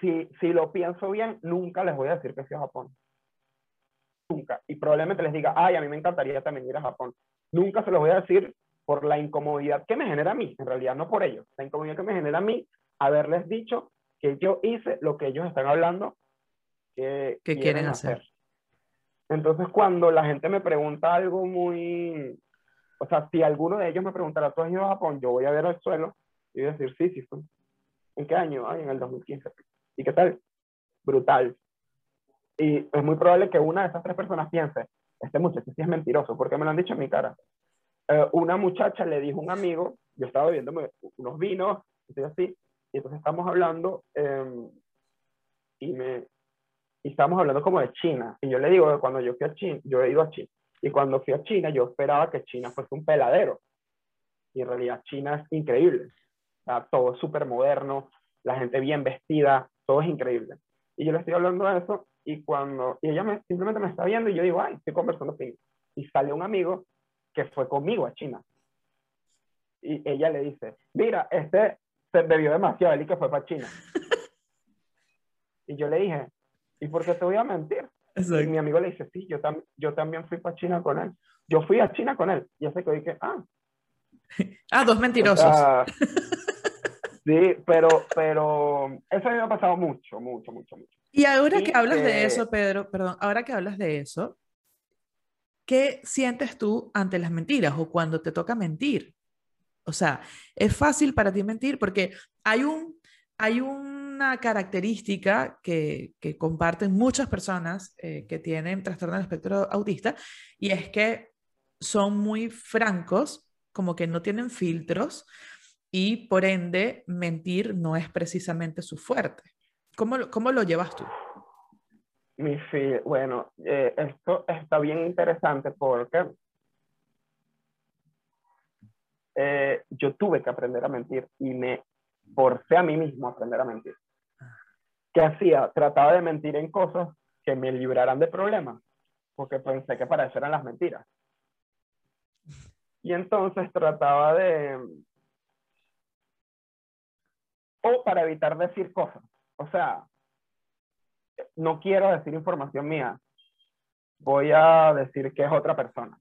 si, si lo pienso bien, nunca les voy a decir que fui a Japón. Nunca. Y probablemente les diga, ay, a mí me encantaría también ir a Japón. Nunca se los voy a decir por la incomodidad que me genera a mí, en realidad no por ellos, la incomodidad que me genera a mí haberles dicho que yo hice lo que ellos están hablando que, quieren hacer. Entonces, cuando la gente me pregunta algo muy, o sea, si alguno de ellos me preguntara, ¿tú has ido a Japón? Yo voy a ver el suelo y voy a decir, sí, sí, fue. ¿En qué año? Ay, en el 2015. ¿Y qué tal? Brutal. Y es muy probable que una de esas tres personas piense, este muchacho sí es mentiroso, porque me lo han dicho en mi cara. Eh, una muchacha le dijo a un amigo, yo estaba bebiendo unos vinos, y así, y entonces estamos hablando, em, y me, y estábamos hablando como de China, y yo le digo que cuando yo fui a China, yo he ido a China, y cuando fui a China yo esperaba que China fuese un peladero, y en realidad China es increíble, todo es súper moderno, la gente bien vestida, todo es increíble. Y yo le estoy hablando de eso, y cuando, y ella me, simplemente me está viendo, y yo digo, ay, estoy conversando. Y sale un amigo que fue conmigo a China. Y ella le dice, mira, este se bebió demasiado, él y que fue para China. y yo le dije, ¿y por qué te voy a mentir? Y mi amigo le dice, sí, yo, yo también fui para China con él. Yo fui a China con él. Y hace que dije, ah. ah, dos mentirosos. sí, pero, pero eso me ha pasado mucho, mucho, mucho, mucho. Y ahora que hablas de eso, Pedro, perdón, ahora que hablas de eso, ¿qué sientes tú ante las mentiras o cuando te toca mentir? O sea, es fácil para ti mentir porque hay, un, hay una característica que, que comparten muchas personas eh, que tienen trastorno del espectro autista y es que son muy francos, como que no tienen filtros y por ende mentir no es precisamente su fuerte. ¿Cómo, cómo lo llevas tú? Mi bueno, eh, esto está bien interesante porque eh, yo tuve que aprender a mentir y me forcé a mí mismo a aprender a mentir. ¿Qué hacía? Trataba de mentir en cosas que me libraran de problemas, porque pensé que para eso eran las mentiras. Y entonces trataba de... O para evitar decir cosas. O sea, no quiero decir información mía. Voy a decir que es otra persona.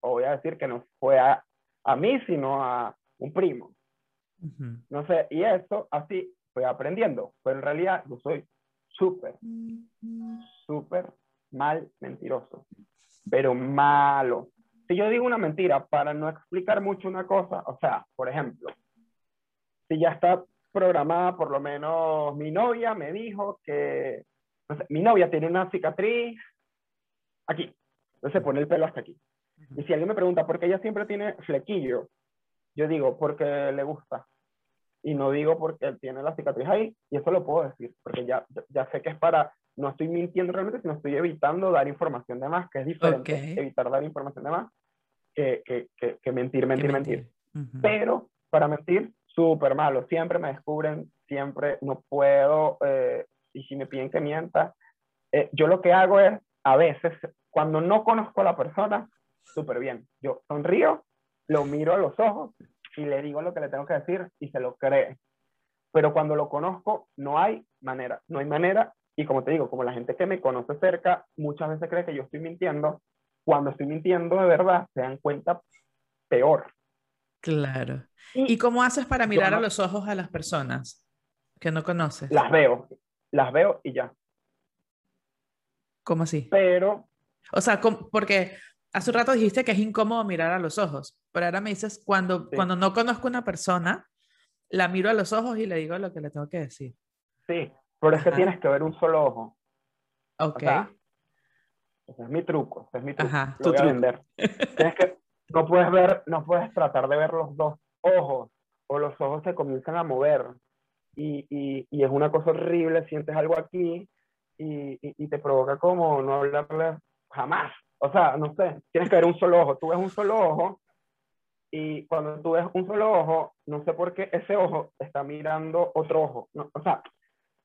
O voy a decir que no fue a, a mí, sino a un primo. No sé, y eso así fui aprendiendo. Pero en realidad yo soy súper, súper mal mentiroso. Pero malo si yo digo una mentira para no explicar mucho una cosa, o sea, por ejemplo, si ya está programada, por lo menos mi novia me dijo que, mi novia tiene una cicatriz aquí, entonces se pone el pelo hasta aquí. Y si alguien me pregunta por qué ella siempre tiene flequillo, yo digo porque le gusta. Y no digo porque tiene la cicatriz ahí, y eso lo puedo decir, porque ya, ya sé que es para no estoy mintiendo realmente, sino estoy evitando dar información de más, que es diferente evitar dar información de más que, que, que, mentir, mentir, mentir. Pero para mentir, súper malo. Siempre me descubren, siempre no puedo, eh, y si me piden que mienta, eh, yo lo que hago es, a veces, cuando no conozco a la persona, súper bien. Yo sonrío, lo miro a los ojos y le digo lo que le tengo que decir y se lo cree. Pero cuando lo conozco, no hay manera, no hay manera y como te digo, como la gente que me conoce cerca muchas veces cree que yo estoy mintiendo, cuando estoy mintiendo de verdad se dan cuenta peor. Claro. ¿Y, cómo haces para mirar a los ojos a las personas que no conoces? Las veo, las veo y ya. ¿Cómo así? Pero... O sea, porque hace un rato dijiste que es incómodo mirar a los ojos, pero ahora me dices, cuando, cuando no conozco a una persona, la miro a los ojos y le digo lo que le tengo que decir. Sí, pero es que tienes que ver un solo ojo. Ok. ese es mi truco, ese es mi truco. Ajá, Lo voy a vender. tienes que, no puedes ver, no puedes tratar de ver los dos ojos, o los ojos se comienzan a mover, y, y, y es una cosa horrible, sientes algo aquí, y, y, te provoca como no hablarle jamás. O sea, no sé, tienes que ver un solo ojo. Tú ves un solo ojo, y cuando tú ves un solo ojo, no sé por qué ese ojo está mirando otro ojo. No, o sea,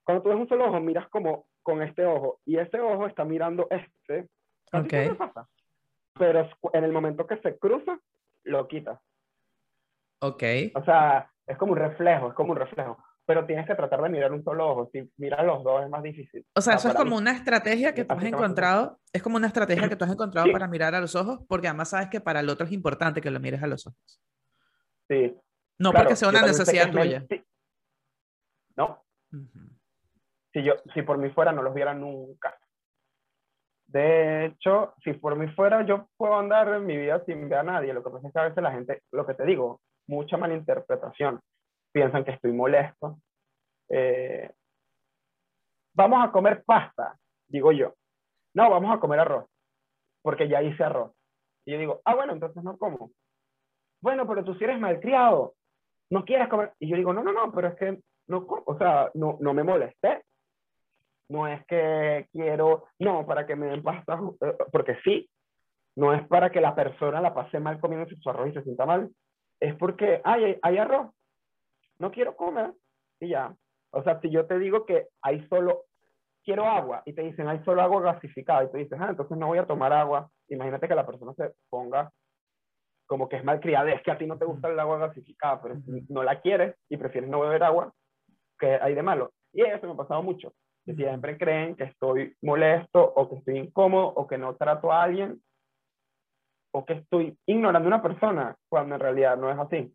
cuando tú ves un solo ojo, miras como con este ojo y ese ojo está mirando este. Okay. pasa. Pero en el momento que se cruza, lo quitas. Ok. O sea, es como un reflejo, es como un reflejo. Pero tienes que tratar de mirar un solo ojo. Si miras los dos es más difícil. O sea, eso es como una estrategia que tú has encontrado. Es como una estrategia que tú has encontrado para mirar a los ojos, porque además sabes que para el otro es importante que lo mires a los ojos. Sí. No porque sea una necesidad tuya. No si, yo, si por mí fuera, no los viera nunca. De hecho, si por mí fuera, yo puedo andar en mi vida sin ver a nadie. Lo que pasa es que a veces la gente, lo que te digo, mucha malinterpretación. Piensan que estoy molesto. Eh, vamos a comer pasta, digo yo. No, vamos a comer arroz, porque ya hice arroz. Y yo digo, ah, bueno, entonces no como. Bueno, pero tú si eres malcriado, no quieres comer. Y yo digo, no, no, no, pero es que no, o sea, no, no me molesté no es que quiero, no, para que me den pasta, eh, porque sí, no es para que la persona la pase mal comiendo su arroz y se sienta mal, es porque hay, hay arroz, no quiero comer y ya. O sea, si yo te digo que hay solo, quiero agua y te dicen hay solo agua gasificada y tú dices, ah, entonces no voy a tomar agua, imagínate que la persona se ponga como que es malcriada, es que a ti no te gusta el agua gasificada, pero no la quieres y prefieres no beber agua, que hay de malo. Y eso me ha pasado mucho que siempre creen que estoy molesto o que estoy incómodo o que no trato a alguien o que estoy ignorando a una persona cuando en realidad no es así.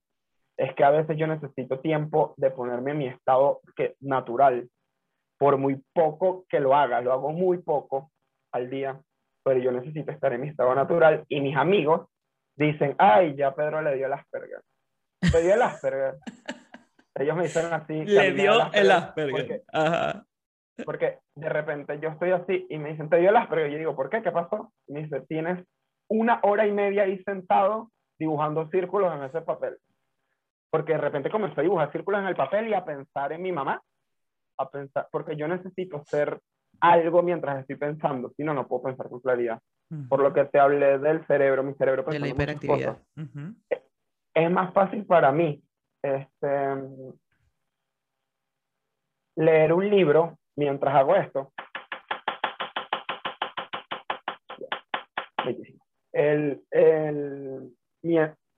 Es que a veces yo necesito tiempo de ponerme en mi estado que, natural, por muy poco que lo haga, lo hago muy poco al día, pero yo necesito estar en mi estado natural y mis amigos dicen, ay, ya Pedro le dio el Asperger. Le dio el Asperger. Ellos me dicen así. Le dio el Asperger. Ajá. Porque de repente yo estoy así y me dicen, te dio el Asperger. Y yo digo, ¿por qué? ¿Qué pasó? Y me dice, tienes una hora y media ahí sentado dibujando círculos en ese papel. Porque de repente comencé a dibujar círculos en el papel y a pensar en mi mamá. A pensar, porque yo necesito ser algo mientras estoy pensando, si no, no puedo pensar con claridad. Por lo que te hablé del cerebro, mi cerebro De la hiperactividad. es más fácil para mí este, leer un libro mientras hago esto. El, el,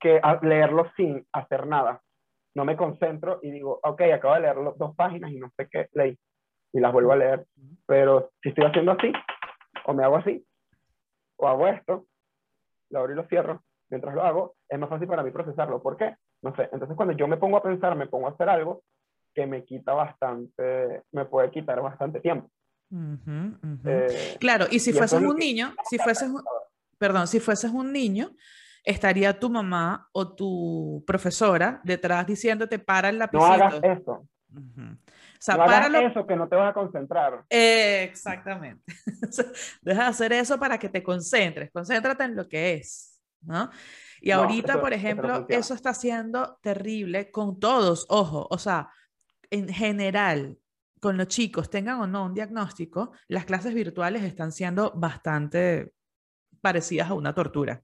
que leerlo sin hacer nada. No me concentro y digo, ok, acabo de leer dos páginas y no sé qué leí. Y las vuelvo a leer. Pero si estoy haciendo así, o me hago así, o hago esto, lo abro y lo cierro, mientras lo hago, es más fácil para mí procesarlo. ¿Por qué? No sé. Entonces, cuando yo me pongo a pensar, me pongo a hacer algo que me quita bastante, me puede quitar bastante tiempo. Eh, claro, y si fueses un niño, si fueses, perdón, si fueses un niño, estaría tu mamá o tu profesora detrás diciéndote para el lapicito. No hagas eso. O sea, no hagas eso que no te vas a concentrar. exactamente. Deja de hacer eso para que te concentres. Concéntrate en lo que es, ¿no? Y ahorita, por ejemplo, eso está siendo terrible con todos, ojo, o sea, en general, con los chicos, tengan o no un diagnóstico, las clases virtuales están siendo bastante parecidas a una tortura.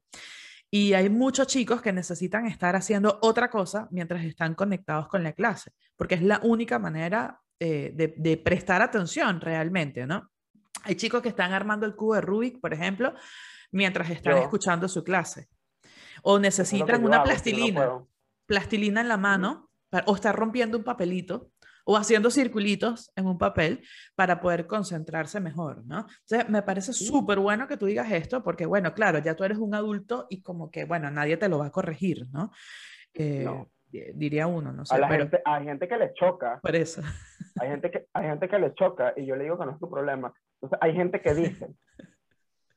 Y hay muchos chicos que necesitan estar haciendo otra cosa mientras están conectados con la clase, porque es la única manera eh, de, prestar atención realmente, ¿no? Hay chicos que están armando el cubo de Rubik, por ejemplo, mientras están escuchando su clase. O necesitan una plastilina, plastilina en la mano, o estar rompiendo un papelito o haciendo circulitos en un papel para poder concentrarse mejor, ¿no? Entonces, me parece súper bueno que tú digas esto porque, bueno, claro, ya tú eres un adulto y como que, bueno, nadie te lo va a corregir, ¿no? Eh, diría uno, no sé. A la gente, hay gente que le choca. Por eso. Hay gente, que, hay gente que le choca y yo le digo que no es tu problema. Entonces, hay gente que dice,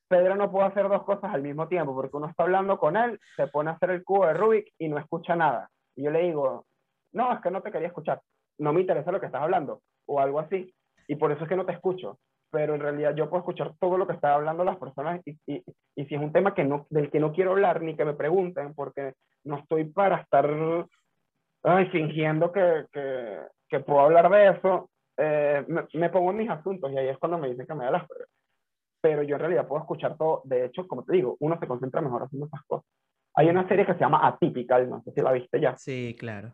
Pedro no puede hacer dos cosas al mismo tiempo porque uno está hablando con él, se pone a hacer el cubo de Rubik y no escucha nada. Y yo le digo, no, es que no te quería escuchar no me interesa lo que estás hablando o algo así, y por eso es que no te escucho. Pero en realidad yo puedo escuchar todo lo que están hablando las personas y, y, y, si es un tema que no, del que no quiero hablar ni que me pregunten, porque no estoy para estar ay, fingiendo que, que, puedo hablar de eso, eh, me, pongo en mis asuntos y ahí es cuando me dicen que me da las pero yo en realidad puedo escuchar todo. De hecho, como te digo, uno se concentra mejor haciendo esas cosas. Hay una serie que se llama Atypical, no sé si la viste ya. Sí, claro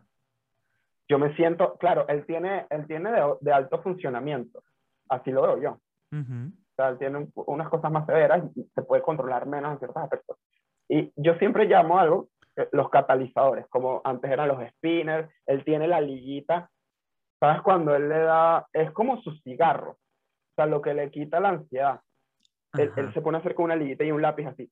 yo me siento, claro, él tiene, él tiene de, alto funcionamiento, así lo veo yo. O sea, él tiene unas cosas más severas y se puede controlar menos en ciertos aspectos. Y yo siempre llamo algo eh, los catalizadores, como antes eran los spinners, él tiene la liguita, ¿sabes? Cuando él le da, es como su cigarro, o sea, lo que le quita la ansiedad. Él, se pone a hacer con una liguita y un lápiz así.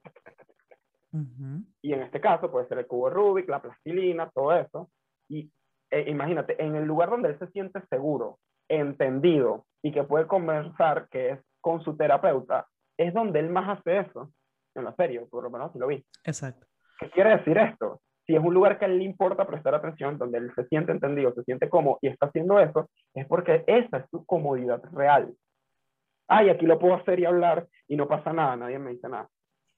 Y en este caso puede ser el cubo Rubik, la plastilina, todo eso. Y eh, imagínate, en el lugar donde él se siente seguro, entendido y que puede conversar, que es con su terapeuta, es donde él más hace eso. En la serie, por lo menos si lo vi. Exacto. ¿Qué quiere decir esto? Si es un lugar que a él le importa prestar atención, donde él se siente entendido, se siente cómodo y está haciendo eso, es porque esa es su comodidad real. Ay, aquí lo puedo hacer y hablar y no pasa nada, nadie me dice nada.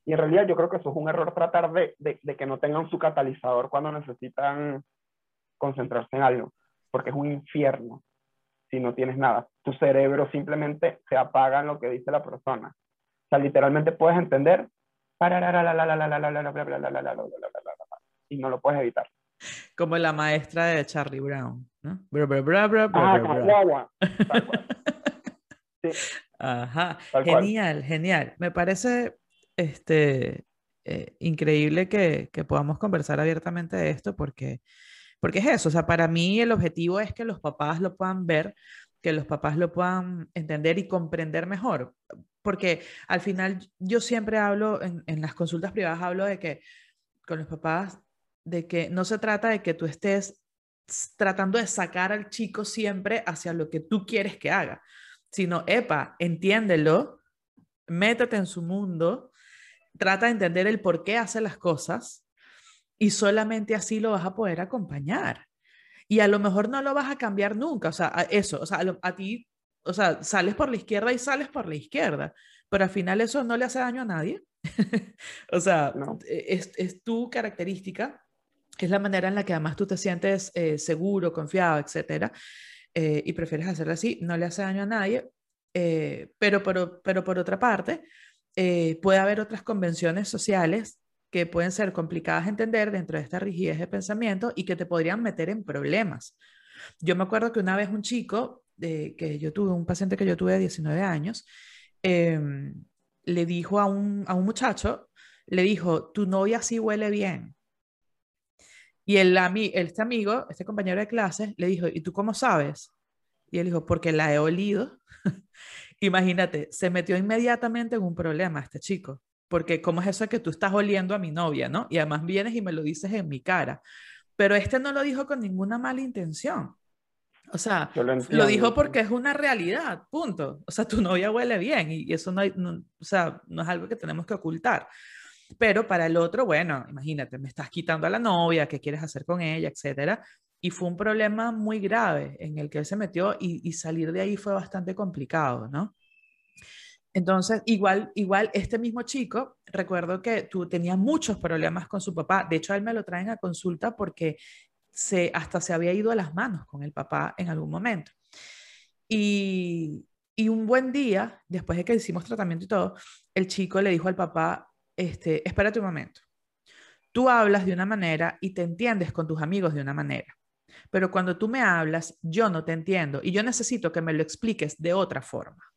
Y en realidad yo creo que eso es un error tratar de, de, de que no tengan su catalizador cuando necesitan concentrarse en algo, porque es un infierno si no tienes nada. Tu cerebro simplemente se apaga en lo que dice la persona. O sea, literalmente puedes entender y no lo puedes evitar. Como la maestra de Charlie Brown, ¿no? Ajá, genial, genial. Me parece este, increíble que, que podamos conversar abiertamente de esto porque porque es eso, o sea, para mí el objetivo es que los papás lo puedan ver, que los papás lo puedan entender y comprender mejor. Porque al final yo siempre hablo, en, en las consultas privadas hablo de que con los papás, de que no se trata de que tú estés tratando de sacar al chico siempre hacia lo que tú quieres que haga, sino, epa, entiéndelo, métete en su mundo, trata de entender el por qué hace las cosas y solamente así lo vas a poder acompañar. Y a lo mejor no lo vas a cambiar nunca, o sea, eso, o sea, a, ti, o sea, sales por la izquierda y sales por la izquierda, pero al final eso no le hace daño a nadie. o sea, e, es, es, tu característica, es la manera en la que además tú te sientes eh, seguro, confiado, etcétera, eh, y prefieres hacerlo así, no le hace daño a nadie, eh, pero, pero, pero por otra parte, puede haber otras convenciones sociales que pueden ser complicadas de entender dentro de esta rigidez de pensamiento y que te podrían meter en problemas. Yo me acuerdo que una vez un chico, de, que yo tuve, un paciente que yo tuve de 19 años, em, le dijo a un, a un muchacho, le dijo, tu novia sí huele bien. Y el, este amigo, este compañero de clase, le dijo, ¿y tú cómo sabes? Y él dijo, porque la he olido. Imagínate, se metió inmediatamente en un problema este chico, porque ¿cómo es eso que tú estás oliendo a mi novia, no? Y además vienes y me lo dices en mi cara. Pero este no lo dijo con ninguna mala intención. O sea, lo, dijo porque es una realidad, punto. O sea, tu novia huele bien y, eso no, no, o sea, no es algo que tenemos que ocultar. Pero para el otro, bueno, imagínate, me estás quitando a la novia, ¿qué quieres hacer con ella, etcétera? Y fue un problema muy grave en el que él se metió y, salir de ahí fue bastante complicado, ¿no? Entonces, igual, igual este mismo chico, recuerdo que tú tenías muchos problemas con su papá. De hecho, él me lo traen a consulta porque se, hasta se había ido a las manos con el papá en algún momento. Y, y un buen día, después de que hicimos tratamiento y todo, el chico le dijo al papá, este, espérate un momento. Tú hablas de una manera y te entiendes con tus amigos de una manera. Pero cuando tú me hablas, yo no te entiendo y yo necesito que me lo expliques de otra forma.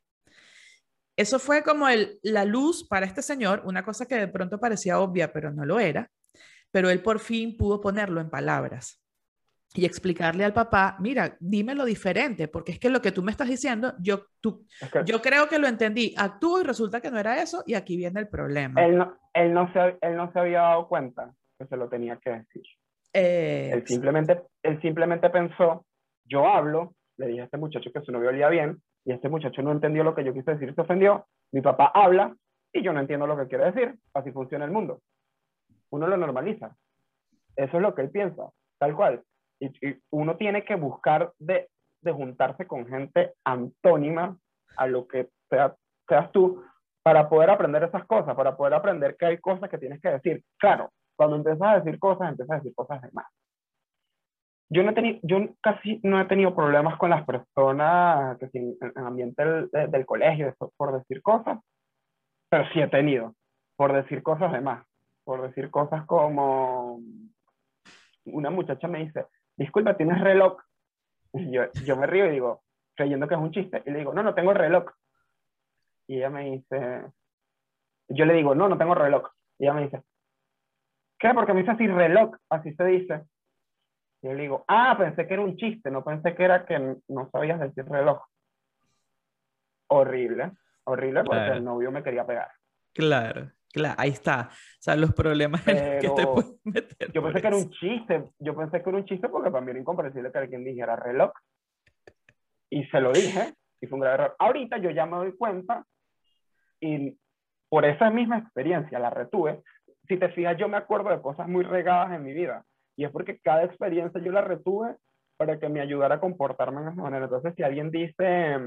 Eso fue como el, la luz para este señor, una cosa que de pronto parecía obvia, pero no lo era. Pero él por fin pudo ponerlo en palabras y explicarle al papá, mira, dímelo diferente, porque es que lo que tú me estás diciendo, yo, tú, yo creo que lo entendí, actúo y resulta que no era eso y aquí viene el problema. Él no, él no, se, él no se había dado cuenta que se lo tenía que decir. Eh, él, simplemente, él simplemente pensó, yo hablo, le dije a este muchacho que su novio olía bien y este muchacho no entendió lo que yo quise decir se ofendió, mi papá habla y yo no entiendo lo que quiere decir, así funciona el mundo. Uno lo normaliza. Eso es lo que él piensa, tal cual y, uno tiene que buscar de, de, juntarse con gente antónima a lo que sea, seas tú para poder aprender esas cosas, para poder aprender que hay cosas que tienes que decir. Claro, cuando empiezas a decir cosas, empiezas a decir cosas de más. Yo, no he tenido, yo casi no he tenido problemas con las personas que en, el ambiente del, del colegio, por decir cosas, pero sí he tenido, por decir cosas de más, por decir cosas como una muchacha me dice, disculpa, ¿tienes reloj? Y yo, yo me río y digo, creyendo que es un chiste, y le digo, no, no tengo reloj. Y ella me dice, yo le digo, no, no tengo reloj. Y ella me dice, ¿qué? Porque me dice así reloj, así se dice. Y yo le digo, ah, pensé que era un chiste, no pensé que era que no sabías decir reloj. Horrible, horrible porque el novio me quería pegar. Claro. Claro, ahí está. O sea, los problemas que te pueden meter. Yo pensé que era un chiste. Yo pensé que era un chiste porque para mí era incomprensible que alguien dijera reloj. Y se lo dije y fue un grave error. Ahorita yo ya me doy cuenta y por esa misma experiencia la retuve. Si te fijas, yo me acuerdo de cosas muy regadas en mi vida. Y es porque cada experiencia yo la retuve para que me ayudara a comportarme de esa manera. Entonces, si alguien dice,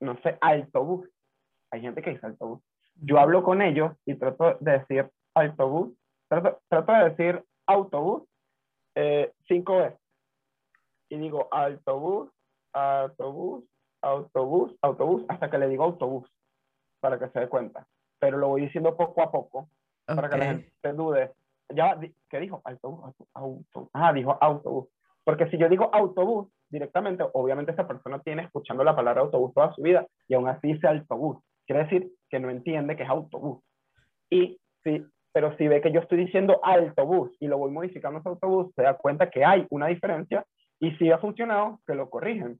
no sé, autobús, hay gente que dice autobús. Yo hablo con ellos y trato de decir autobús, trato, trato de decir autobús eh, cinco veces. Y digo autobús, autobús, autobús, autobús, hasta que le digo autobús, para que se dé cuenta. Pero lo voy diciendo poco a poco, para que la gente dude. Ya, ¿qué dijo? Autobús, autobús. Ah, dijo autobús. Porque si yo digo autobús directamente, obviamente esa persona tiene escuchando la palabra autobús toda su vida y aún así dice autobús. Quiere decir que no entiende que es autobús. Y sí, pero si ve que yo estoy diciendo autobús y lo voy modificando ese autobús, se da cuenta que hay una diferencia y si ha funcionado, que lo corrigen.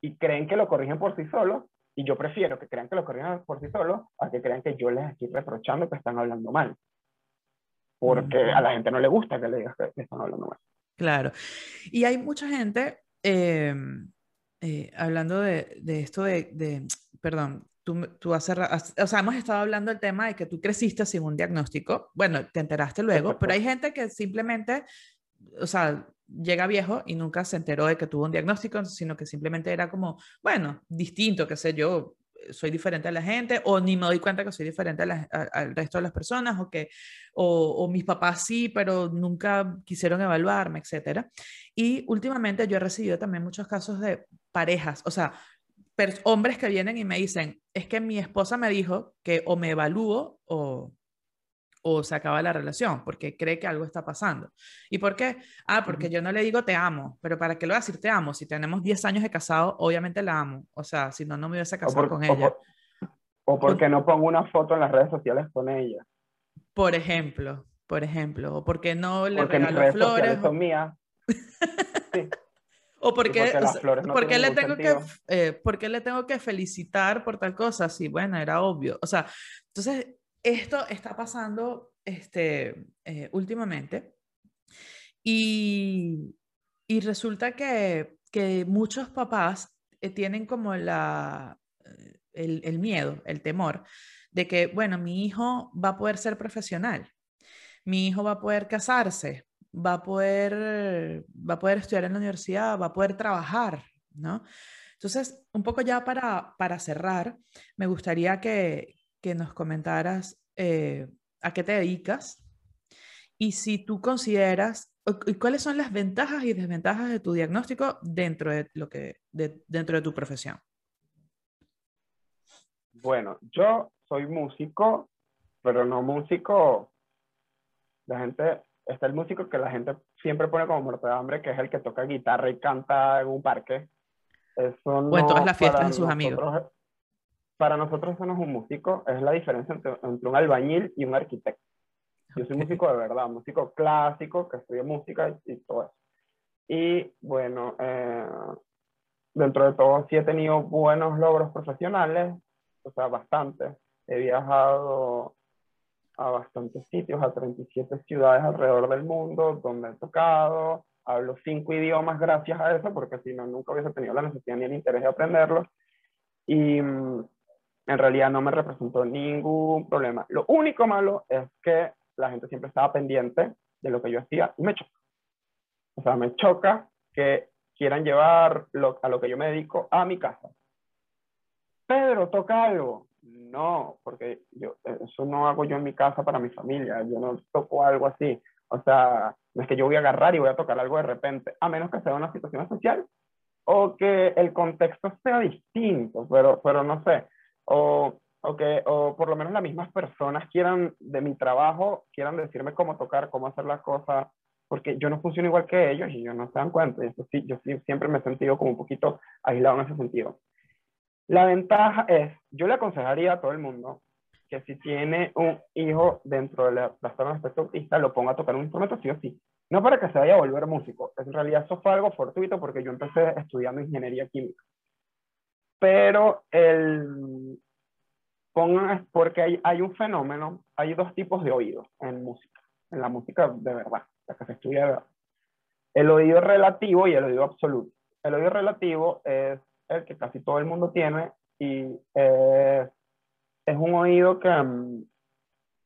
y creen que lo corrigen por sí solos y yo prefiero que crean que lo corrijan por sí solos a que crean que yo les estoy reprochando que están hablando mal. Porque a la gente no le gusta que le digas que están hablando mal. Claro. Y hay mucha gente, em, eh, hablando de, de esto de, de, perdón, tú, tú has, o sea, hemos estado hablando del tema de que tú creciste sin un diagnóstico, bueno, te enteraste luego, pero hay gente que simplemente, o sea, llega viejo y nunca se enteró de que tuvo un diagnóstico, sino que simplemente era como, bueno, distinto, qué sé yo, soy diferente a la gente o ni me doy cuenta que soy diferente al resto de las personas o que o, o, mis papás sí, pero nunca quisieron evaluarme, etcétera. Y últimamente yo he recibido también muchos casos de parejas, o sea, hombres que vienen y me dicen, es que mi esposa me dijo que o me evalúo o, o se acaba la relación, porque cree que algo está pasando. ¿Y por qué? Ah, porque yo no le digo te amo, pero ¿para qué le voy a decir te amo? Si tenemos 10 años de casado, obviamente la amo. O sea, si no, no me hubiese casado con ella. O, porque no pongo una foto en las redes sociales con ella. Por ejemplo, por ejemplo, o porque no le porque regalo flores. son mías. sí. O porque, porque, le tengo que, eh, porque le tengo que felicitar por tal cosa. Sí, bueno, era obvio. O sea, entonces esto está pasando este, eh, últimamente y, y resulta que, que, muchos papás eh, tienen como la, eh, el, el, miedo, el temor de que, bueno, mi hijo va a poder ser profesional, mi hijo va a poder casarse, va a poder, va a poder estudiar en la universidad, va a poder trabajar, ¿no? Entonces, un poco ya para, para cerrar, me gustaría que, que nos comentaras eh, a qué te dedicas y si tú consideras y cuáles son las ventajas y desventajas de tu diagnóstico dentro de lo que dentro de tu profesión. Bueno, yo soy músico, pero no músico. La gente está el músico que la gente siempre pone como muerte de hambre, que es el que toca guitarra y canta en un parque. Eso no o en todas las fiestas de sus amigos para nosotros eso no es un músico, es la diferencia entre, un albañil y un arquitecto. Yo soy músico de verdad, músico clásico, que estudia música y, todo eso. Y bueno, eh, dentro de todo sí he tenido buenos logros profesionales, o sea, bastante. He viajado a bastantes sitios, a 37 ciudades alrededor del mundo, donde he tocado. Hablo cinco idiomas gracias a eso, porque si no, nunca hubiese tenido la necesidad ni el interés de aprenderlos. Y mm, en realidad no me representó ningún problema. Lo único malo es que la gente siempre estaba pendiente de lo que yo hacía y me choca. O sea, me choca que quieran llevar a lo que yo me dedico a mi casa. Pedro, toca algo. No, porque yo, eso no hago yo en mi casa para mi familia. Yo no toco algo así. O sea, no es que yo voy a agarrar y voy a tocar algo de repente, a menos que sea una situación especial o que el contexto sea distinto, pero, pero no sé o, o, que, o por lo menos las mismas personas quieran de mi trabajo, quieran decirme cómo tocar, cómo hacer las cosas, porque yo no funciono igual que ellos y ellos no se dan cuenta. Y eso sí, yo sí, siempre me he sentido como un poquito aislado en ese sentido. La ventaja es, yo le aconsejaría a todo el mundo que si tiene un hijo dentro de la trastorno espectro autista, lo ponga a tocar un instrumento sí o sí. No para que se vaya a volver músico. En realidad eso fue algo fortuito porque yo empecé estudiando ingeniería química pero el, porque hay, hay, un fenómeno, hay dos tipos de oídos en música, en la música de verdad, la que se estudia de verdad. El oído relativo y el oído absoluto. El oído relativo es el que casi todo el mundo tiene y es un oído que, mm,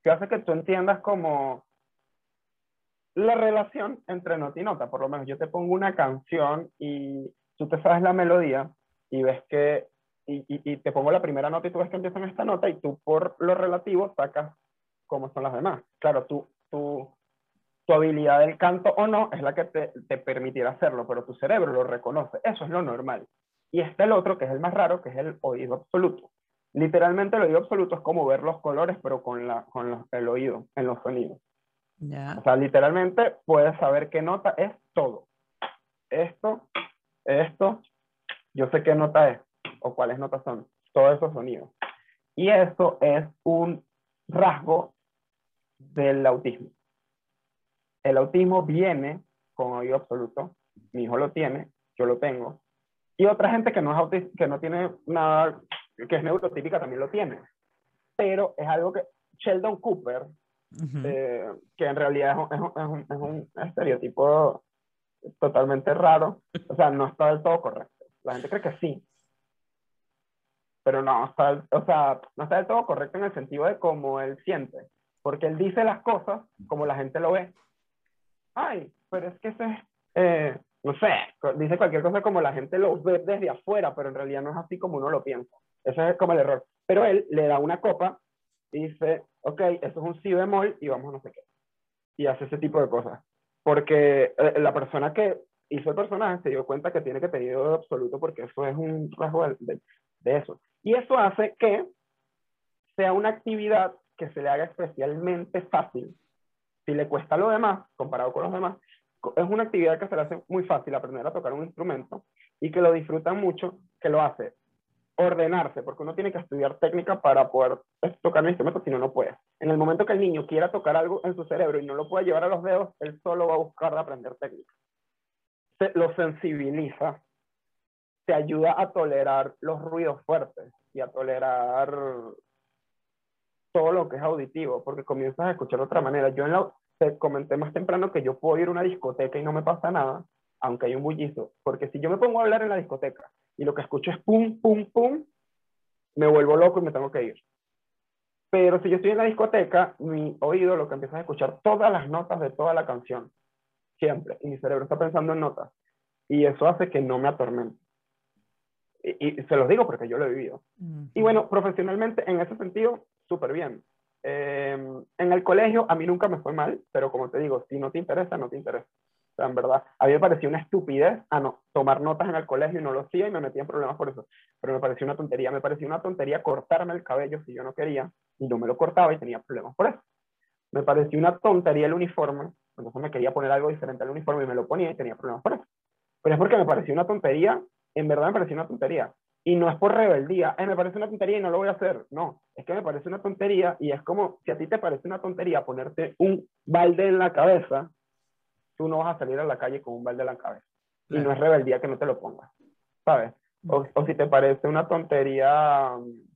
que hace que tú entiendas como la relación entre nota y nota. Por lo menos yo te pongo una canción y tú te sabes la melodía, y ves que, y, y, te pongo la primera nota y tú ves que empieza en esta nota y tú por lo relativo sacas cómo son las demás. Claro, tú, tú, tu habilidad del canto o no es la que te, te permitirá hacerlo, pero tu cerebro lo reconoce. Eso es lo normal. Y está el otro, que es el más raro, que es el oído absoluto. Literalmente el oído absoluto es como ver los colores, pero con, la, con el oído, en los sonidos. O sea, literalmente puedes saber qué nota es todo. Esto, esto, yo sé qué nota es o cuáles notas son, todos esos sonidos. Y eso es un rasgo del autismo. El autismo viene con oído absoluto, mi hijo lo tiene, yo lo tengo, y otra gente que no, es autista, que no tiene nada, que es neurotípica también lo tiene. Pero es algo que Sheldon Cooper, eh, que en realidad es un, es un estereotipo totalmente raro, o sea, no está del todo correcto. La gente cree que sí. Pero no, está, o sea, no está del todo correcto en el sentido de cómo él siente. Porque él dice las cosas como la gente lo ve. Ay, pero es que ese, eh, no sé, dice cualquier cosa como la gente lo ve desde afuera, pero en realidad no es así como uno lo piensa. Ese es como el error. Pero él le da una copa y dice, ok, eso es un si bemol y vamos a no sé qué. Y hace ese tipo de cosas. Porque eh, la persona que hizo el personaje se dio cuenta que tiene que tener absoluto porque eso es un rasgo del, de eso. Y eso hace que sea una actividad que se le haga especialmente fácil. Si le cuesta lo demás, comparado con los demás, es una actividad que se le hace muy fácil aprender a tocar un instrumento y que lo disfrutan mucho, que lo hace ordenarse, porque uno tiene que estudiar técnica para poder tocar un instrumento, si no, no puede. En el momento que el niño quiera tocar algo en su cerebro y no lo pueda llevar a los dedos, él solo va a buscar aprender técnica. Lo sensibiliza, te ayuda a tolerar los ruidos fuertes y a tolerar todo lo que es auditivo, porque comienzas a escuchar de otra manera. Yo en la, te comenté más temprano que yo puedo ir a una discoteca y no me pasa nada, aunque hay un bullizo, porque si yo me pongo a hablar en la discoteca y lo que escucho es pum, pum, pum, me vuelvo loco y me tengo que ir. Pero si yo estoy en la discoteca, mi oído lo que empieza a escuchar todas las notas de toda la canción, siempre, y mi cerebro está pensando en notas, y eso hace que no me atormente. Y, se los digo porque yo lo he vivido. Y bueno, profesionalmente, en ese sentido, súper bien. Eh, en el colegio a mí nunca me fue mal, pero como te digo, si no te interesa, no te interesa en verdad, a mí me pareció una estupidez a no, tomar notas en el colegio y no lo hacía y me metía en problemas por eso. Pero me pareció una tontería. Me pareció una tontería cortarme el cabello si yo no quería y no me lo cortaba y tenía problemas por eso. Me pareció una tontería el uniforme, entonces me quería poner algo diferente al uniforme y me lo ponía y tenía problemas por eso. Pero es porque me pareció una tontería, en verdad me pareció una tontería. Y no es por rebeldía, eh, me parece una tontería y no lo voy a hacer. No, es que me parece una tontería y es como si a ti te parece una tontería ponerte un balde en la cabeza tú no vas a salir a la calle con un balde en la cabeza. Y no es rebeldía que no te lo pongas, ¿sabes? O, o, si te parece una tontería mm,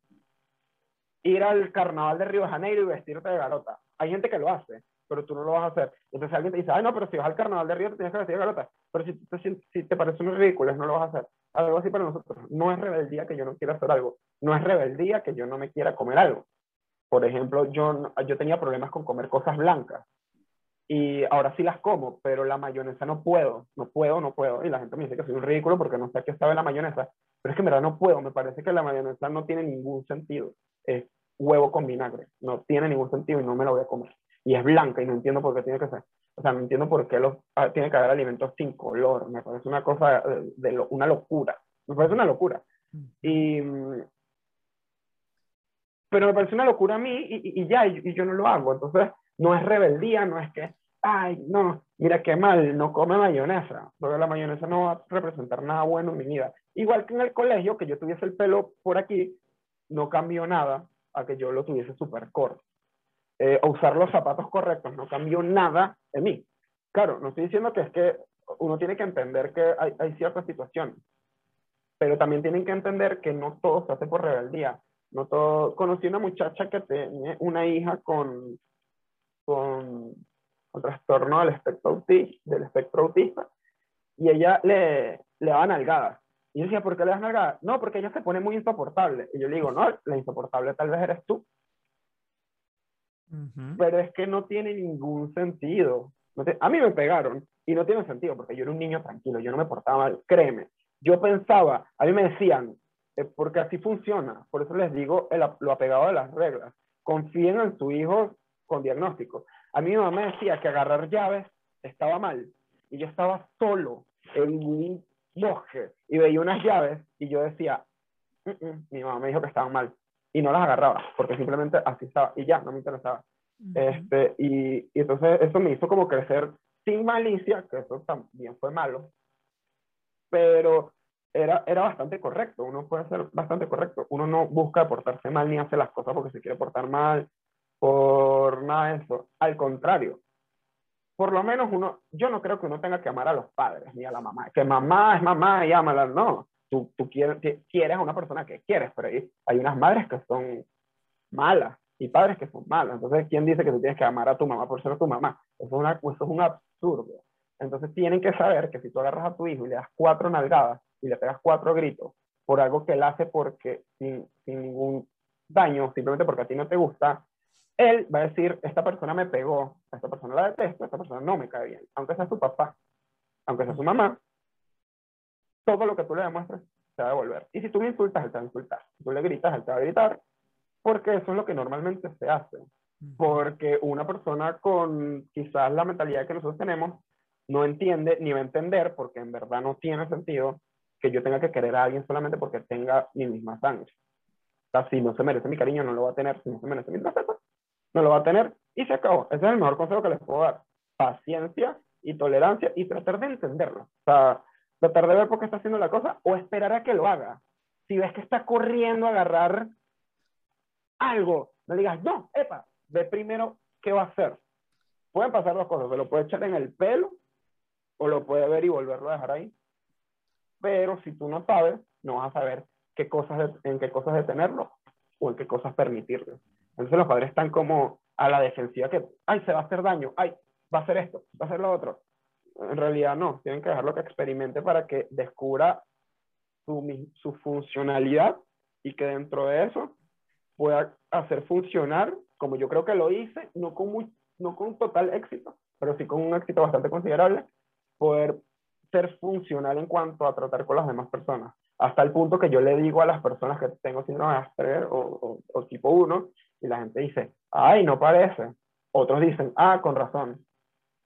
ir al carnaval de Río de Janeiro y vestirte de garota. Hay gente que lo hace, pero tú no lo vas a hacer. Entonces alguien te dice, ay, no, pero si vas al carnaval de Río te tienes que vestir de garota. Pero si, si, si te parece muy ridículo, no lo vas a hacer. Algo así para nosotros. No es rebeldía que yo no quiera hacer algo. No es rebeldía que yo no me quiera comer algo. Por ejemplo, yo, yo tenía problemas con comer cosas blancas y ahora sí las como, pero la mayonesa no puedo, no puedo, no puedo. Y la gente me dice que soy un ridículo porque no sé qué sabe la mayonesa, pero es que en verdad no puedo, me parece que la mayonesa no tiene ningún sentido. Es huevo con vinagre, no tiene ningún sentido y no me lo voy a comer. Y es blanca y no entiendo por qué tiene que ser. O sea, no entiendo por qué los, ah, tiene que haber alimentos sin color, me parece una cosa de, una locura, me parece una locura. Y, pero me parece una locura a mí y, y ya, y yo no lo hago. Entonces, no es rebeldía, no es que, ay, no, mira qué mal, no come mayonesa, porque la mayonesa no va a representar nada bueno en mi vida. Igual que en el colegio, que yo tuviese el pelo por aquí, no cambió nada a que yo lo tuviese súper corto. Eh, usar los zapatos correctos no cambió nada en mí. Claro, no estoy diciendo que es que uno tiene que entender que hay, hay ciertas situaciones, pero también tienen que entender que no todo se hace por rebeldía. No todo... Conocí una muchacha que tiene una hija con con, trastorno del espectro, autista, del espectro autista y ella le, le daba nalgadas. Y yo decía, ¿por qué le das nalgadas? No, porque ella se pone muy insoportable. Y yo le digo, no, la insoportable tal vez eres tú. Pero es que no tiene ningún sentido. a mí me pegaron y no tiene sentido porque yo era un niño tranquilo, yo no me portaba mal, créeme. Yo pensaba, a mí me decían, eh, porque así funciona, por eso les digo lo apegado de las reglas. Confíen en su hijo con diagnóstico. A mí mi mamá me decía que agarrar llaves estaba mal y yo estaba solo en un bosque y veía unas llaves y yo decía, mm, mm", mi mamá me dijo que estaban mal y no las agarraba porque simplemente así estaba y ya, no me interesaba. este, y, y, entonces eso me hizo como crecer sin malicia, que eso también fue malo, pero era, era bastante correcto, uno puede ser bastante correcto, uno no busca portarse mal ni hace las cosas porque se quiere portar mal, por nada de eso. Al contrario, por lo menos uno, yo no creo que uno tenga que amar a los padres ni a la mamá. Que mamá es mamá y ámala. No, tú, tú quieres, quieres a una persona que quieres, pero hay, hay unas madres que son malas y padres que son malos. Entonces, ¿quién dice que tú tienes que amar a tu mamá por ser tu mamá? Eso es, una, eso es un absurdo. Entonces, tienen que saber que si tú agarras a tu hijo y le das cuatro nalgadas y le pegas cuatro gritos por algo que él hace porque sin, sin ningún daño, simplemente porque a ti no te gusta, él va a decir, esta persona me pegó, esta persona la detesto, esta persona no me cae bien, aunque sea su papá, aunque sea su mamá, todo lo que tú le demuestres se va a devolver. Y si tú le insultas, él te va a insultar. Si tú le gritas, él te va a gritar, porque eso es lo que normalmente se hace. Porque una persona con quizás la mentalidad que nosotros tenemos no entiende ni va a entender, porque en verdad no tiene sentido, que yo tenga que querer a alguien solamente porque tenga mi misma sangre. O sea, si no se merece mi cariño, no lo va a tener. Si no se merece mi respeto, no lo va a tener. Y se acabó. Ese es el mejor consejo que les puedo dar. Paciencia y tolerancia y tratar de entenderlo. O sea, tratar de ver por qué está haciendo la cosa o esperar a que lo haga. Si ves que está corriendo a agarrar algo, no digas, no, epa, ve primero qué va a hacer. Pueden pasar dos cosas, se lo puede echar en el pelo o lo puede ver y volverlo a dejar ahí. Pero si tú no sabes, no vas a saber qué cosas en qué cosas detenerlo o en qué cosas permitirlo. Entonces los padres están como a la defensiva que, ay, se va a hacer daño, ay, va a hacer esto, va a hacer lo otro. En realidad no, tienen que dejarlo que experimente para que descubra su, su funcionalidad y que dentro de eso pueda hacer funcionar, como yo creo que lo hice, no con, muy, no con total éxito, pero sí con un éxito bastante considerable, poder ser funcional en cuanto a tratar con las demás personas. Hasta el punto que yo le digo a las personas que tengo síndrome de Asperger o, o, tipo 1, y la gente dice, ay, no parece. Otros dicen, ah, con razón.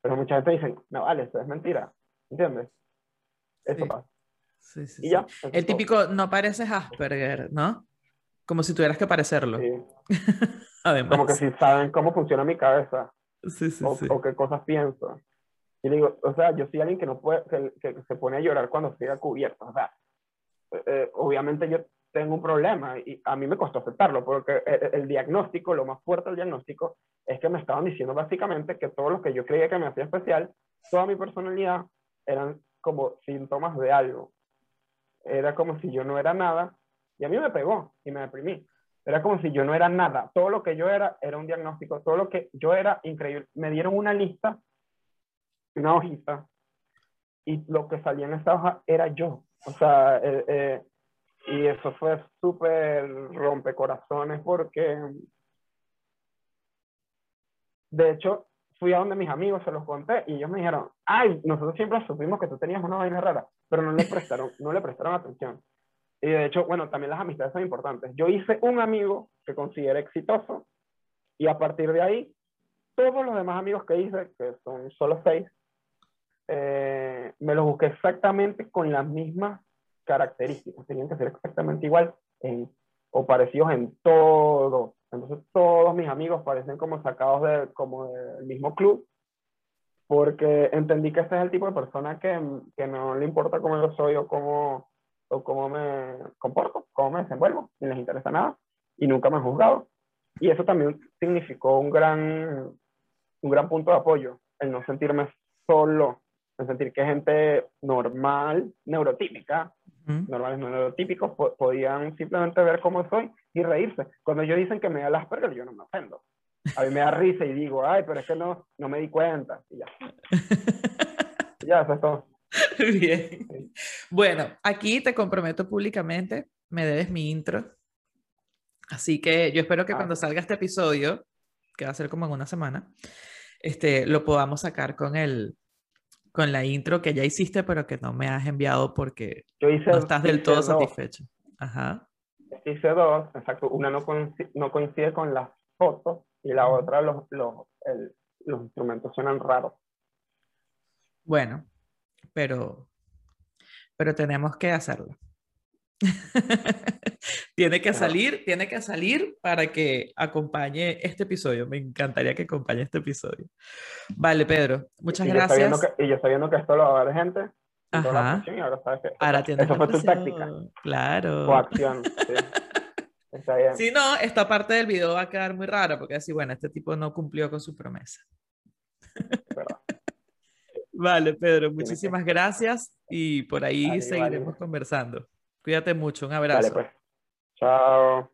Pero mucha gente dice, no, vale, eso es mentira. ¿Entiendes? Eso pasa. Sí, sí, y ya. El típico, no pareces Asperger, ¿no? Como si tuvieras que parecerlo. Sí. Además. Como que si saben cómo funciona mi cabeza. Sí, sí, o, sí. o qué cosas pienso. Y digo, o sea, yo soy alguien que no puede, que, se pone a llorar cuando estoy a cubierto. O sea, eh, eh, obviamente yo tengo un problema y a mí me costó aceptarlo porque el, el, diagnóstico, lo más fuerte del diagnóstico es que me estaban diciendo básicamente que todo lo que yo creía que me hacía especial, toda mi personalidad eran como síntomas de algo. Era como si yo no era nada y a mí me pegó y me deprimí. Era como si yo no era nada. Todo lo que yo era era un diagnóstico. Todo lo que yo era increíble. Me dieron una lista, una hojita, y lo que salía en esa hoja era yo. O sea, eh, eh, y eso fue súper rompecorazones porque, de hecho, fui a donde mis amigos, se los conté y ellos me dijeron, ay, nosotros siempre supimos que tú tenías una vaina rara, pero no le prestaron, no le prestaron atención. Y de hecho, bueno, también las amistades son importantes. Yo hice un amigo que consideré exitoso y a partir de ahí, todos los demás amigos que hice, que son solo seis, eh, me los busqué exactamente con las mismas características. Tenían que ser exactamente igual en, o parecidos en todo. Entonces todos mis amigos parecen como sacados de, como del mismo club porque entendí que ese es el tipo de persona que, que no le importa cómo yo soy o cómo, o cómo me comporto, cómo me desenvuelvo, ni les interesa nada y nunca me han juzgado. Y eso también significó un gran, un gran punto de apoyo, el no sentirme solo, el sentir que gente normal, neurotípica, normales neurotípicos, podían simplemente ver cómo soy y reírse. Cuando ellos dicen que me da las Asperger, yo no me ofendo. A mí me da risa y digo, ay, pero es que no, no me di cuenta. Y ya. ya, eso es todo. Bien. Bueno, aquí te comprometo públicamente, me debes mi intro. Así que yo espero que ah. cuando salga este episodio, que va a ser como en una semana, este, lo podamos sacar con el, con la intro que ya hiciste, pero que no me has enviado porque no estás del todo satisfecho. Ajá. Hice dos, exacto. Una no, coincide, no coincide con las fotos y la otra los, los, los instrumentos suenan raros. Bueno, pero, pero tenemos que hacerlo. tiene que salir, tiene que salir para que acompañe este episodio. Me encantaría que acompañe este episodio. Vale, Pedro, muchas gracias. y yo sabiendo que esto lo va a ver gente. Ajá. Y ahora sabes que ahora eso fue tu táctica. Claro. O acción. Sí. Está bien. Si no, esta parte del video va a quedar muy rara porque así, bueno, este tipo no cumplió con su promesa. Vale, Pedro, muchísimas gracias y por ahí seguiremos conversando. Cuídate mucho, un abrazo. Pues. Chao.